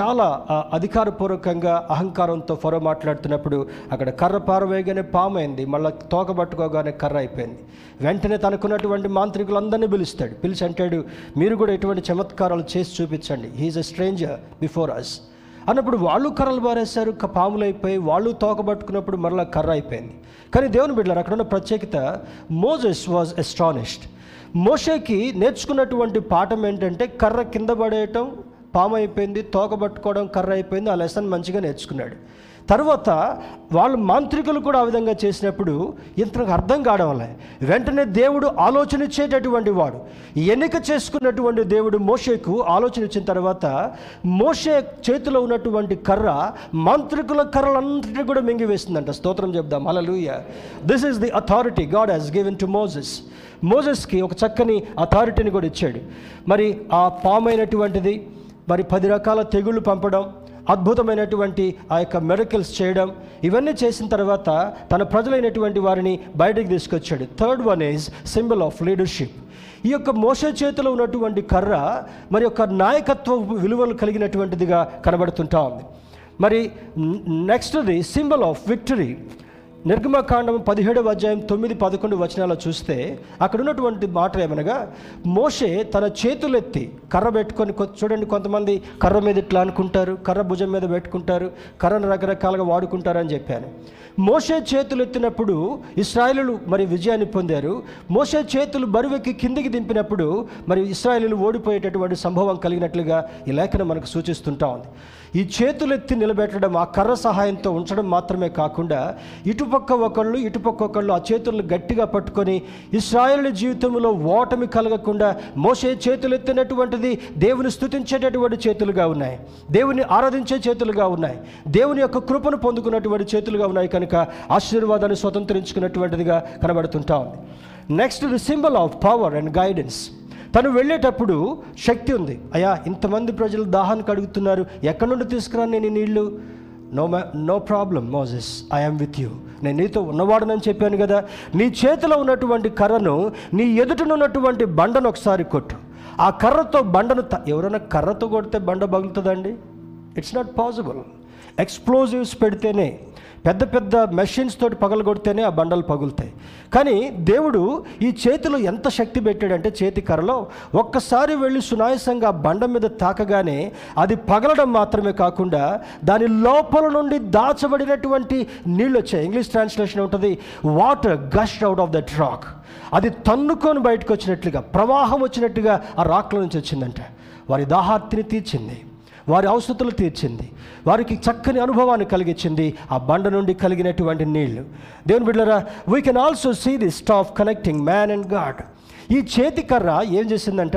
చాలా అధికారపూర్వకంగా అహంకారంతో ఫరో మాట్లాడుతున్నప్పుడు అక్కడ కర్ర పారవేయగానే పామైంది మళ్ళీ తోక పట్టుకోగానే కర్ర అయిపోయింది. వెంటనే తనకున్నటువంటి మాంత్రికులందరినీ పిలుస్తాడు. పిలిచి అంటాడు మీరు కూడా ఎటువంటి చమత్కారాలు చేసి చూపించండి. He is a stranger before us అన్నప్పుడు వాళ్ళు కర్రలు బారేశారు పాములు అయిపోయి వాళ్ళు తోకబట్టుకున్నప్పుడు మరలా కర్ర అయిపోయింది. కానీ దేవుని బిడ్డలారు అక్కడ ఉన్న ప్రత్యేకత మోజెస్ వాజ్ ఎస్టానిష్డ్ మోషేకి నేర్చుకున్నటువంటి పాఠం ఏంటంటే కర్ర కింద పడేయటం పాము అయిపోయింది తోక పట్టుకోవడం కర్ర అయిపోయింది ఆ లెసన్ మంచిగా నేర్చుకున్నాడు. తర్వాత వాళ్ళు మాంత్రికులు కూడా ఆ విధంగా చేసినప్పుడు ఇంతకు అర్థం కావడం వల్ల వెంటనే దేవుడు ఆలోచన ఇచ్చేటటువంటి వాడు. ఎన్నిక చేసుకున్నటువంటి దేవుడు మోషేకు ఆలోచన ఇచ్చిన తర్వాత మోషే చేతిలో ఉన్నటువంటి కర్ర మాంత్రికుల కర్రలన్నింటినీ కూడా మింగివేసిందంట స్తోత్రం చెప్దాం. అలలుయ this is the authority God has given to Moses మోజెస్కి ఒక చక్కని అథారిటీని కూడా ఇచ్చాడు. మరి ఆ పామైనటువంటిది మరి పది రకాల తెగుళ్ళు పంపడం అద్భుతమైనటువంటి ఆ యొక్క మెడికల్స్ చేయడం ఇవన్నీ చేసిన తర్వాత తన ప్రజలైనటువంటి వారిని బయటకు తీసుకొచ్చాడు. Third one is symbol of leadership ఈ యొక్క మోస చేతిలో ఉన్నటువంటి కర్ర మరి యొక్క నాయకత్వ విలువలు కలిగినటువంటిదిగా కనబడుతుంటా ఉంది. మరి నెక్స్ట్ది సింబల్ ఆఫ్ విక్టరీ నిర్గమకాండం పదిహేడవ అధ్యాయం తొమ్మిది పదకొండు వచనాలు చూస్తే అక్కడ ఉన్నటువంటి మాట ఏమనగా మోషే తన చేతులెత్తి కర్ర పెట్టుకొని చూడండి కొంతమంది కర్ర మీద ఇట్లా అనుకుంటారు కర్ర భుజం మీద పెట్టుకుంటారు కర్రను రకరకాలుగా వాడుకుంటారు అని చెప్పాను. మోషే చేతులు ఎత్తినప్పుడు ఇస్రాయలు మరి విజయాన్ని పొందారు. మోషే చేతులు బరువెక్కి కిందికి దింపినప్పుడు మరి ఇస్రాయలు ఓడిపోయేటటువంటి సంభవం కలిగినట్లుగా ఈ లేఖనం మనకు సూచిస్తుంటా ఉంది. ఈ చేతులెత్తి నిలబెట్టడం ఆ కర్ర సహాయంతో ఉంచడం మాత్రమే కాకుండా ఇటుపక్క ఒకళ్ళు ఇటుపక్క ఒకళ్ళు ఆ చేతులను గట్టిగా పట్టుకొని ఇస్రాయేల్ జీవితంలో ఓటమి కలగకుండా మోసే చేతులెత్తినటువంటిది దేవుని స్తుతించేటటువంటి చేతులుగా ఉన్నాయి. దేవుని ఆరాధించే చేతులుగా ఉన్నాయి. దేవుని యొక్క కృపను పొందుకున్నటువంటి చేతులుగా ఉన్నాయి కనుక ఆశీర్వాదాన్ని స్వతంత్రించుకున్నటువంటిదిగా కనబడుతుంటా ఉంది. Next the symbol of power and guidance తను వెళ్ళేటప్పుడు శక్తి ఉంది. అయ్యా ఇంతమంది ప్రజలు దాహానికి అడుగుతున్నారు ఎక్కడి నుండి తీసుకురాను నేను నీళ్ళు నీళ్ళు? No no problem Moses I'm with you నేను నీతో ఉన్నవాడనని చెప్పాను కదా. నీ చేతిలో ఉన్నటువంటి కర్రను నీ ఎదుటనున్నటువంటి బండను ఒకసారి కొట్టు. ఆ కర్రతో బండను త- ఎవరైనా కర్రతో కొడితే బండ పగులుతుందండి ఇట్స్ నాట్ పాసిబుల్ ఎక్స్ప్లోజివ్స్ పెడితేనే పెద్ద పెద్ద మెషిన్స్ తోటి పగలగొడితేనే ఆ బండలు పగులుతాయి. కానీ దేవుడు ఈ చేతిలో ఎంత శక్తి పెట్టాడంటే చేతి కర్రలో ఒక్కసారి వెళ్ళి సునాయసంగా ఆ బండ మీద తాకగానే అది పగలడం మాత్రమే కాకుండా దాని లోపల నుండి దాచబడినటువంటి నీళ్ళు వచ్చాయి. ఇంగ్లీష్ ట్రాన్స్లేషన్ ఉంటుంది water gushed out of that rock అది తన్నుకొని బయటకు వచ్చినట్లుగా ప్రవాహం వచ్చినట్టుగా ఆ రాక్ల నుంచి వచ్చిందంట. వారి దాహార్తిని తీర్చింది. వారి అవసరతలు తీర్చింది. వారికి చక్కని అనుభవాన్ని కలిగించింది. ఆ బండ నుండి కలిగినటువంటి నీళ్ళు. దేవుని బిడ్డరా we can also see the staff connecting man and God ఈ చేతి కర్ర ఏం చేసిందంట?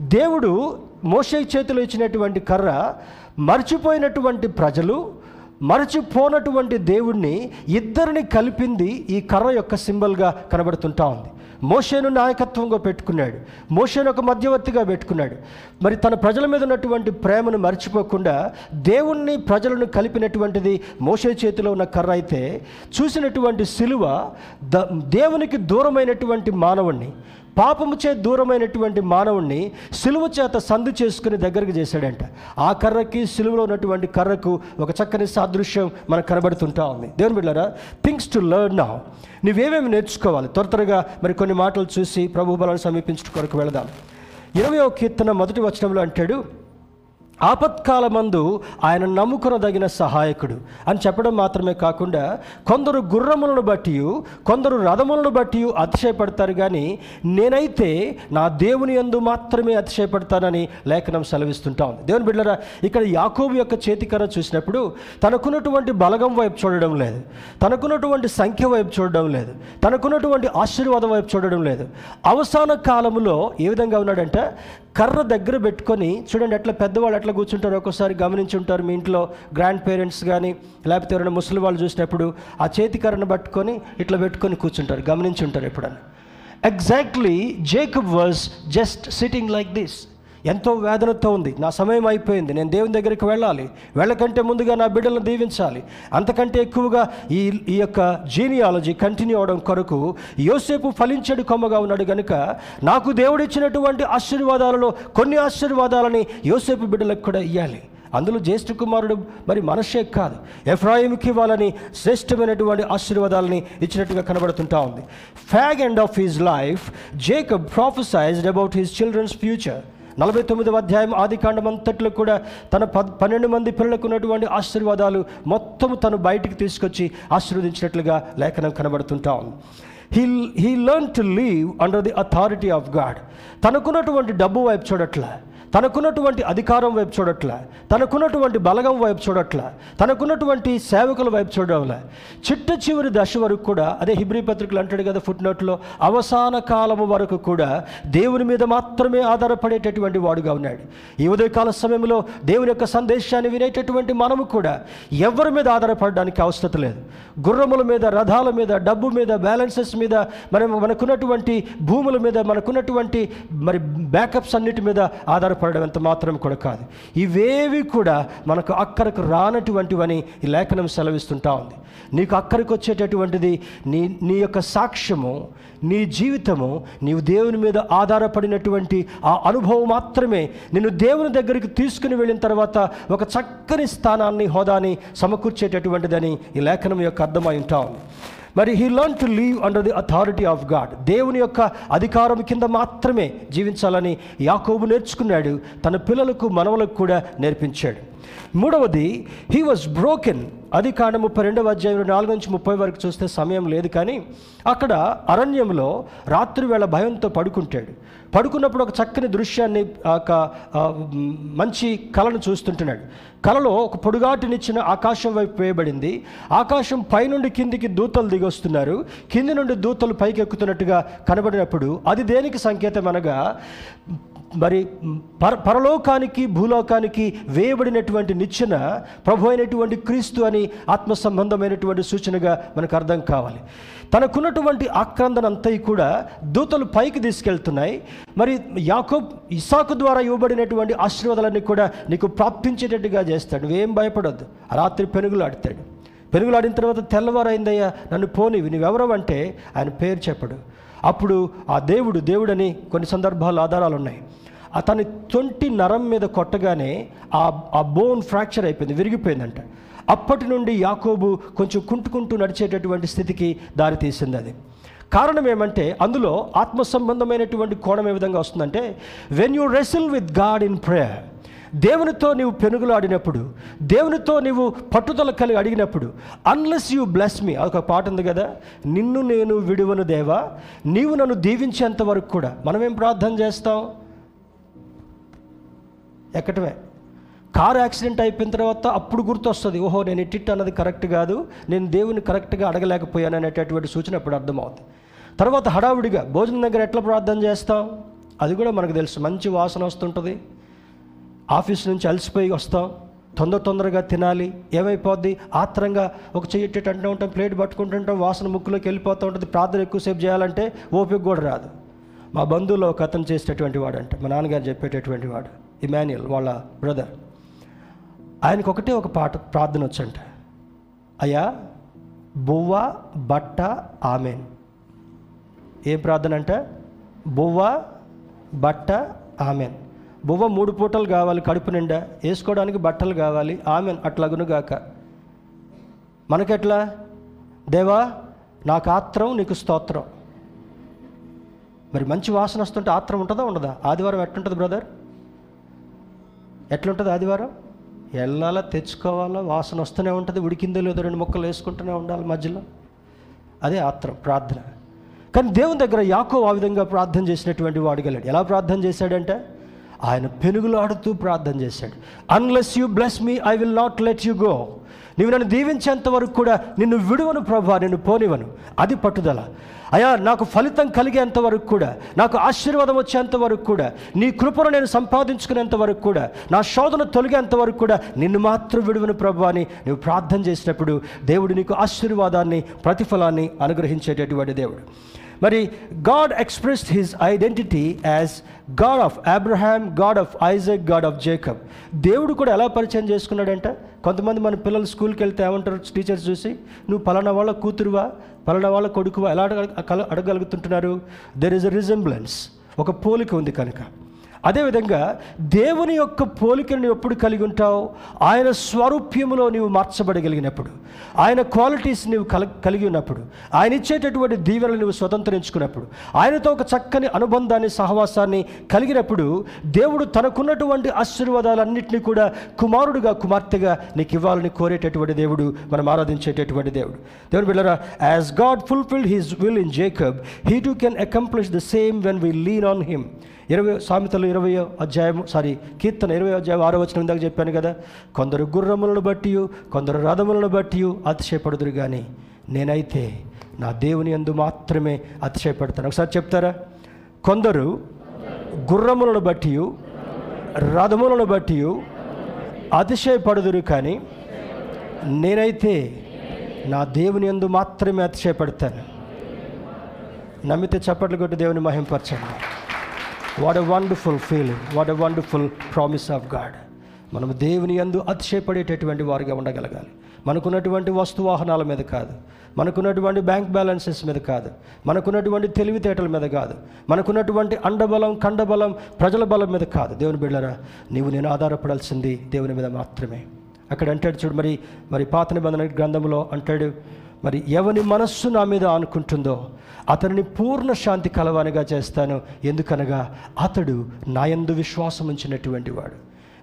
దేవుడు మోషే చేతిలో ఇచ్చినటువంటి కర్ర మర్చిపోయినటువంటి ప్రజలు మరచిపోనటువంటి దేవుణ్ణి ఇద్దరిని కలిపింది ఈ కర్ర యొక్క సింబల్గా కనబడుతుంటా ఉంది. మోషేను నాయకత్వంగా పెట్టుకున్నాడు. మోషేను ఒక మధ్యవర్తిగా పెట్టుకున్నాడు. మరి తన ప్రజల మీద ఉన్నటువంటి ప్రేమను మర్చిపోకుండా దేవుణ్ణి ప్రజలను కలిపినటువంటిది మోషే చేతిలో ఉన్న కర్ర అయితే చూసినటువంటి సిలువ ద దేవునికి దూరమైనటువంటి మానవుణ్ణి పాపము చే దూరమైనటువంటి మానవుణ్ణి సిలువ చేత సందు చేసుకుని దగ్గరికి చేశాడంట. ఆ కర్రకి సిలువలో ఉన్నటువంటి కర్రకు ఒక చక్కని సాదృశ్యం మనకు కనబడుతుంటా ఉంది. దేవుని బిడ్డారా థింగ్స్ టు లెర్న్ నౌ నువ్వేమేమి నేర్చుకోవాలి? త్వర త్వరగా మరి కొన్ని మాటలు చూసి ప్రభు బలాన్ని సమీపించడం కొరకు వెళదాం. ఇరవయో కీర్తన మొదటి వచనంలో అంటాడు ఆపత్కాలమందు ఆయన నమ్ముకునదగిన సహాయకుడు అని చెప్పడం మాత్రమే కాకుండా కొందరు గుర్రములను బట్టి కొందరు రథములను బట్టి అతిశయపడతారు కానీ నేనైతే నా దేవుని యందు మాత్రమే అతిశయపడతానని లేఖనం సెలవిస్తుంటా ఉంది. దేవుని బిడ్డరా ఇక్కడ యాకోబు యొక్క చేతికర చూసినప్పుడు తనకున్నటువంటి బలగం వైపు చూడడం లేదు తనకున్నటువంటి సంఖ్య వైపు చూడడం లేదు తనకున్నటువంటి ఆశీర్వాదం వైపు చూడడం లేదు. అవసాన కాలంలో ఏ విధంగా ఉన్నాడంటే? కర్ర దగ్గర పెట్టుకొని చూడండి ఎట్లా పెద్దవాళ్ళు ఎట్లా కూర్చుంటారు ఒక్కోసారి గమనించి ఉంటారు మీ ఇంట్లో గ్రాండ్ పేరెంట్స్ కానీ లేకపోతే ఎవరైనా ముసలి వాళ్ళు చూసినప్పుడు ఆ చేతి కర్రను పట్టుకొని ఇట్లా పెట్టుకొని కూర్చుంటారు గమనించి ఉంటారు ఎప్పుడన్నా. Exactly Jacob was just sitting like this ఎంతో వేదనతో ఉంది. నా సమయం అయిపోయింది. నేను దేవుని దగ్గరికి వెళ్ళాలి. వెళ్ళకంటే ముందుగా నా బిడ్డలను దీవించాలి. అంతకంటే ఎక్కువగా ఈ ఈ యొక్క జీనియాలజీ కంటిన్యూ అవడం కొరకు యోసేపు ఫలించడు కొమ్మగా ఉన్నాడు కనుక నాకు దేవుడిచ్చినటువంటి ఆశీర్వాదాలలో కొన్ని ఆశీర్వాదాలని యోసేపు బిడ్డలకు కూడా ఇవ్వాలి అందులో జ్యేష్ఠ కుమారుడు మరి మనషే కాదు. ఎఫ్రాయింకి ఇవ్వాలని శ్రేష్టమైనటువంటి ఆశీర్వాదాలని ఇచ్చినట్టుగా కనబడుతుంటా ఉంది. Fag end of his life Jacob prophesied about his children's future నలభై తొమ్మిదవ అధ్యాయం ఆది కాండం అంతట్లో కూడా తన పద్ పన్నెండు మంది పిల్లలకు ఉన్నటువంటి ఆశీర్వాదాలు మొత్తం తను బయటికి తీసుకొచ్చి ఆశీర్వదించినట్లుగా లేఖనం కనబడుతుంటాం. He he learn to live under the authority of God తనకున్నటువంటి డబ్బు వైపు చూడట్లే. తనకున్నటువంటి అధికారం వైపు చూడట్ల తనకున్నటువంటి బలగం వైపు చూడట్ల తనకున్నటువంటి సేవకుల వైపు చూడడంలే చిట్ట చివరి దశ వరకు కూడా అదే హిబ్రీ పత్రికలు అంటాడు కదా ఫుట్ నోట్లో అవసాన కాలము వరకు కూడా దేవుని మీద మాత్రమే ఆధారపడేటటువంటి వాడుగా ఉన్నాడు. ఈ ఉదయకాల సమయంలో దేవుని యొక్క సందేశాన్ని వినేటటువంటి మనము కూడా ఎవరి మీద ఆధారపడడానికి అవసరం లేదు. గుర్రముల మీద రథాల మీద డబ్బు మీద బ్యాలెన్సెస్ మీద మనం మనకున్నటువంటి భూముల మీద మనకున్నటువంటి మరి బ్యాకప్స్ అన్నిటి మీద ఆధార ఎంత మాత్రం కూడా కాదు. ఇవేవి కూడా మనకు అక్కరకు రానటువంటివని ఈ లేఖనం సెలవిస్తుంటా ఉంది. నీకు అక్కడికి వచ్చేటటువంటిది నీ నీ యొక్క సాక్ష్యము నీ జీవితము నీవు దేవుని మీద ఆధారపడినటువంటి ఆ అనుభవం మాత్రమే నిన్ను దేవుని దగ్గరికి తీసుకుని వెళ్ళిన తర్వాత ఒక చక్కని స్థానాన్ని హోదాని సమకూర్చేటటువంటిదని ఈ లేఖనం యొక్క అర్థమై ఉంటా ఉంది. మరి he learn to live under the authority of God దేవుని యొక్క అధికారం కింద మాత్రమే జీవించాలని యాకోబు నేర్చుకున్నాడు. తన పిల్లలకు మనవలకు కూడా నేర్పించాడు. మూడవది హీ వాజ్ బ్రోకెన్ అది కాండ ముప్పై రెండవ అధ్యాయం నాలుగు నుంచి ముప్పై వరకు చూస్తే సమయం లేదు కానీ అక్కడ అరణ్యంలో రాత్రి వేళ భయంతో పడుకుంటాడు. పడుకున్నప్పుడు ఒక చక్కని దృశ్యాన్ని ఒక మంచి కళను చూస్తుంటున్నాడు. కళలో ఒక పొడుగాటినిచ్చిన ఆకాశం వైపు వేయబడింది. ఆకాశం పైనుండి కిందికి దూతలు దిగొస్తున్నారు. కింది నుండి దూతలు పైకి ఎక్కుతున్నట్టుగా కనబడినప్పుడు అది దేనికి సంకేతం అనగా మరి పర పరలోకానికి భూలోకానికి వేయబడినటువంటి నిచ్చెన ప్రభు అయినటువంటి క్రీస్తు అని ఆత్మ సంబంధమైనటువంటి సూచనగా మనకు అర్థం కావాలి. తనకున్నటువంటి ఆక్రందన అంతా కూడా దూతలు పైకి తీసుకెళ్తున్నాయి. మరి యాకోబ్ ఇసాకు ద్వారా ఇవ్వబడినటువంటి ఆశీర్వాదాలన్నీ కూడా నీకు ప్రాప్తించేటట్టుగా చేస్తాడు. నువ్వేం భయపడొద్దు. రాత్రి పెనుగులాడతాడు. పెనుగులాడిన తర్వాత తెల్లవారైందయ్యా నన్ను పోనివి నువ్వెవరవంటే ఆయన పేరు చెప్పడు. అప్పుడు ఆ దేవుడు దేవుడని కొన్ని సందర్భాలు ఆధారాలు ఉన్నాయి అతని తొంటి నరం మీద కొట్టగానే ఆ ఆ బోన్ ఫ్రాక్చర్ అయిపోయింది విరిగిపోయిందంట. అప్పటి నుండి యాకోబు కొంచెం కుంటుకుంటూ నడిచేటటువంటి స్థితికి దారితీసింది అది. కారణం ఏమంటే అందులో ఆత్మ సంబంధమైనటువంటి కోణం ఏ విధంగా వస్తుందంటే when you wrestle with God in prayer దేవునితో నీవు పెనుగులు ఆడినప్పుడు దేవునితో నీవు పట్టుదల కలిగి అడిగినప్పుడు అన్లెస్ యూ బ్లెస్ మీ అదొక పాట ఉంది కదా నిన్ను నేను విడువను దేవా నీవు నన్ను దీవించేంత వరకు కూడా మనం ఏం ప్రార్థన చేస్తాం? ఎక్కటమే. కారు యాక్సిడెంట్ అయిపోయిన తర్వాత అప్పుడు గుర్తొస్తుంది ఓహో నేను ఇట్టిట్ అన్నది కరెక్ట్ కాదు నేను దేవుని కరెక్ట్గా అడగలేకపోయాను అనేటటువంటి సూచన అప్పుడు అర్థమవుతుంది తర్వాత హడావుడిగా భోజనం దగ్గర ఎట్లా ప్రార్థన చేస్తాం? అది కూడా మనకు తెలుసు మంచి వాసన వస్తుంటుంది. ఆఫీస్ నుంచి అలసిపోయి వస్తాం. తొందర తొందరగా తినాలి. ఏమైపోద్ది? ఆత్రంగా ఒక చెయ్యట్టేట అంటూ ఉంటాం ప్లేట్ పట్టుకుంటుంటాం వాసన ముక్కులోకి వెళ్ళిపోతూ ఉంటుంది. ప్రార్థన ఎక్కువసేపు చేయాలంటే ఓపిక కూడా రాదు. మా బంధువులో ఒక అతను చేసేటటువంటి వాడు అంటే మా నాన్నగారు చెప్పేటటువంటి వాడు ఇమాన్యుయల్ వాళ్ళ బ్రదర్. ఆయనకు ఒకటే ఒక పాట ప్రార్థన వచ్చంట. అయ్యా బువ్వ బట్ట ఆమెన్. ఏం ప్రార్థన అంటే? బువ్వ బట్ట ఆమెన్. బువ్వ మూడు పూటలు కావాలి కడుపు నిండా. వేసుకోవడానికి బట్టలు కావాలి. ఆమె అట్లాగునుగాక మనకెట్లా? దేవా నాకు ఆత్రం నీకు స్తోత్రం. మరి మంచి వాసన వస్తుంటే ఆత్రం ఉంటుందా ఉండదా? ఆదివారం ఎట్లుంటుంది బ్రదర్? ఎట్లుంటుంది ఆదివారం? వెళ్ళాలా తెచ్చుకోవాలా? వాసన వస్తూనే ఉంటుంది ఉడికిందో లేదో రెండు ముక్కలు వేసుకుంటూనే ఉండాలి మధ్యలో. అదే ఆత్రం ప్రార్థన. కానీ దేవుని దగ్గర యాకో ఆ విధంగా ప్రార్థన చేసినటువంటి వాడు గలడు. ఎలా ప్రార్థన చేశాడంటే ఆయన పెనుగులాడుతూ ప్రార్థన చేశాడు. Unless you bless me I will not let you go నీవు నన్ను దీవించేంత వరకు కూడా నిన్ను విడువను ప్రభా నిన్ను పోనివను అది పట్టుదల. అయా నాకు ఫలితం కలిగేంత వరకు కూడా నాకు ఆశీర్వాదం వచ్చేంత వరకు కూడా నీ కృపను నేను సంపాదించుకునేంత వరకు కూడా నా శోధన తొలగేంత వరకు కూడా నిన్ను మాత్రం విడువను ప్రభు అని నువ్వు ప్రార్థన చేసినప్పుడు దేవుడు నీకు ఆశీర్వాదాన్ని ప్రతిఫలాన్ని అనుగ్రహించేటటువంటి దేవుడు. మరి God expressed his identity as God of Abraham God of Isaac God of Jacob దేవుడు కూడా ఎలా పరిచయం చేసుకున్నాడంట? కొంతమంది మన పిల్లలు స్కూల్కి వెళ్తే ఏమంటారు టీచర్స్ చూసి నువ్వు పలానా వాళ్ళ కూతురువా? పలానా వాళ్ళ కొడుకువా? ఎలా అడగ అడగలుగుతుంటున్నారు? దెర్ ఇస్ అ రిజంబ్లెన్స్ ఒక పోలిక ఉంది కనుక. అదేవిధంగా దేవుని యొక్క పోలికను నువ్వు ఎప్పుడు కలిగి ఉంటావు? ఆయన స్వరూప్యములో నీవు మార్చబడగలిగినప్పుడు ఆయన క్వాలిటీస్ నీవు కల కలిగి ఉన్నప్పుడు ఆయన ఇచ్చేటటువంటి దీవెనలు నువ్వు స్వతంత్రించుకున్నప్పుడు ఆయనతో ఒక చక్కని అనుబంధాన్ని సహవాసాన్ని కలిగినప్పుడు దేవుడు తనకున్నటువంటి ఆశీర్వాదాలన్నింటినీ కూడా కుమారుడుగా కుమార్తెగా నీకు ఇవ్వాలని కోరేటటువంటి దేవుడు మనం ఆరాధించేటటువంటి దేవుడు. దేవుడు బిళ్ళరా as God fulfilled his will in Jacob he too can accomplish the same when we lean on him ఇరవై సామెతలు ఇరవై అధ్యాయం సారీ కీర్తన ఇరవై అధ్యాయం ఆరో వచ్చిన ఇందాక చెప్పాను కదా. కొందరు గుర్రములను బట్టి కొందరు రథములను బట్టి అతిశయపడుదురు కానీ నేనైతే నా దేవుని యందు మాత్రమే అతిశయపడతాను. ఒకసారి చెప్తారా? కొందరు గుర్రములను బట్టి రథములను బట్టి అతిశయపడుదురు కానీ నేనైతే నా దేవుని యందు మాత్రమే అతిశయపడతాను. నమ్మితే చప్పట్లు కొట్టి దేవుని మహింపరచండి. What a wonderful feeling what a wonderful promise of God మనం దేవుని యందు అతిశయపడేటటువంటి వారిగా ఉండగలగాలి. మనకున్నటువంటి వస్తు వాహనాల మీద కాదు. మనకున్నటువంటి బ్యాంక్ బ్యాలెన్సెస్ మీద కాదు. మనకున్నటువంటి తెలివితేటల మీద కాదు. మనకున్నటువంటి అండబలం కండబలం ప్రజల బలం మీద కాదు. దేవుని బిళ్ళరా నీవు నేను ఆధారపడాల్సింది దేవుని మీద మాత్రమే. అక్కడ అంటాడు చూడు మరి మరి పాత నిబంధన గ్రంథంలో అంటాడు మరి ఎవని మనస్సు నా మీద ఆనుకుంటుందో అతనిని పూర్ణ శాంతి కలవానిగా చేస్తాను. ఎందుకనగా అతడు నాయందు విశ్వాసం ఉంచినటువంటి వాడు.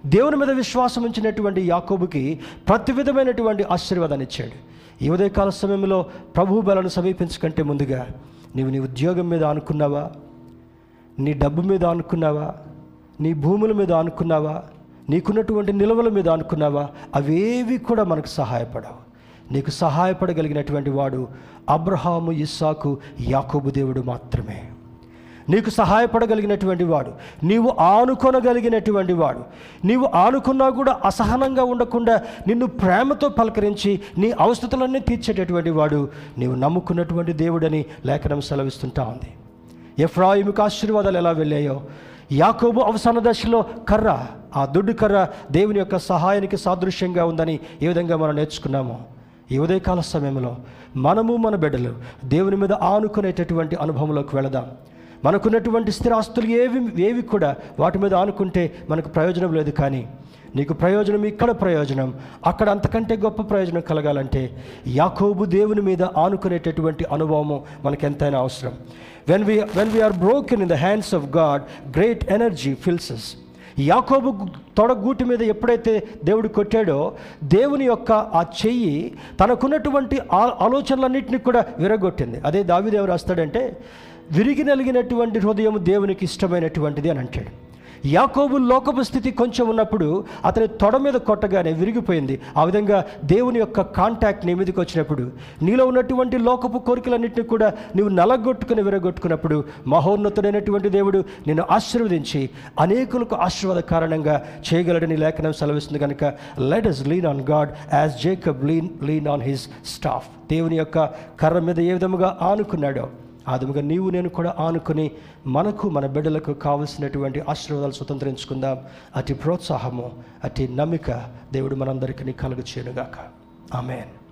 దేవుని మీద విశ్వాసం ఉంచినటువంటి యాకోబుకి ప్రతి విధమైనటువంటి ఆశీర్వాదాన్ని ఇచ్చాడు. ఈ ఉదయకాల సమయంలో ప్రభు బలను సమీపించకంటే ముందుగా నీవు నీ ఉద్యోగం మీద అనుకున్నావా నీ డబ్బు మీద అనుకున్నావా నీ భూముల మీద అనుకున్నావా నీకున్నటువంటి నిల్వల మీద అనుకున్నావా అవేవి కూడా మనకు సహాయపడవు. నీకు సహాయపడగలిగినటువంటి వాడు అబ్రహాము ఇస్సాకు యాకోబు దేవుడు మాత్రమే. నీకు సహాయపడగలిగినటువంటి వాడు నీవు ఆనుకొనగలిగినటువంటి వాడు నీవు ఆనుకున్నా కూడా అసహనంగా ఉండకుండా నిన్ను ప్రేమతో పలకరించి నీ అవసరతలన్నీ తీర్చేటటువంటి వాడు నీవు నమ్ముకున్నటువంటి దేవుడని లేఖనం సెలవిస్తుంటా ఉంది. ఎఫ్రాయిముకు ఆశీర్వాదాలు ఎలా వెళ్ళాయో? యాకోబు అవసాన దశలో కర్ర ఆ దుడ్డు కర్ర దేవుని యొక్క సహాయానికి సాదృశ్యంగా ఉందని ఏ విధంగా మనం నేర్చుకున్నామో? ఈ ఉదయకాల సమయంలో మనము మన బిడ్డలు దేవుని మీద ఆనుకునేటటువంటి అనుభవంలోకి వెళదాం. మనకున్నటువంటి స్థిరాస్తులు ఏవి ఏవి కూడా వాటి మీద ఆనుకుంటే మనకు ప్రయోజనం లేదు కానీ నీకు ప్రయోజనం ఇక్కడ ప్రయోజనం అక్కడ అంతకంటే గొప్ప ప్రయోజనం కలగాలంటే యాకోబు దేవుని మీద ఆనుకునేటటువంటి అనుభవము మనకు ఎంతైనా అవసరం when we when we are broken in the hands of God great energy fills యాకోబు తొడగూటి మీద ఎప్పుడైతే దేవుడు కొట్టాడో దేవుని యొక్క ఆ చెయ్యి తనకున్నటువంటి ఆ ఆలోచనలన్నింటినీ కూడా విరగొట్టింది. అదే దావిదేవు రాస్తాడంటే విరిగి నలిగినటువంటి హృదయం దేవునికి ఇష్టమైనటువంటిది అని అంటాడు. యాకోబు లోకపు స్థితి కొంచెం ఉన్నప్పుడు అతని తొడ మీద కొట్టగానే విరిగిపోయింది. ఆ విధంగా దేవుని యొక్క కాంటాక్ట్ నీ మీదకి వచ్చినప్పుడు నీలో ఉన్నటువంటి లోకపు కోరికలన్నింటినీ కూడా నువ్వు నలగొట్టుకుని విరగొట్టుకున్నప్పుడు మహోన్నతుడైనటువంటి దేవుడు నిన్ను ఆశీర్వదించి అనేకులకు ఆశీర్వాద కారణంగా చేయగలడని లేఖనం సెలవిస్తుంది కనుక let us lean on God as Jacob lean lean on his staff దేవుని యొక్క కర్ర మీద ఏ విధముగా ఆనుకున్నాడో ఆదముగా నీవు నేను కూడా ఆనుకుని మనకు మన బిడ్డలకు కావలసినటువంటి ఆశీర్వాదాలు స్వతంత్రించుకుందాం. అతి ప్రోత్సాహము అతి నమ్మిక దేవుడు మనందరికీ కలుగు చేయనుగాక. ఆమెన్.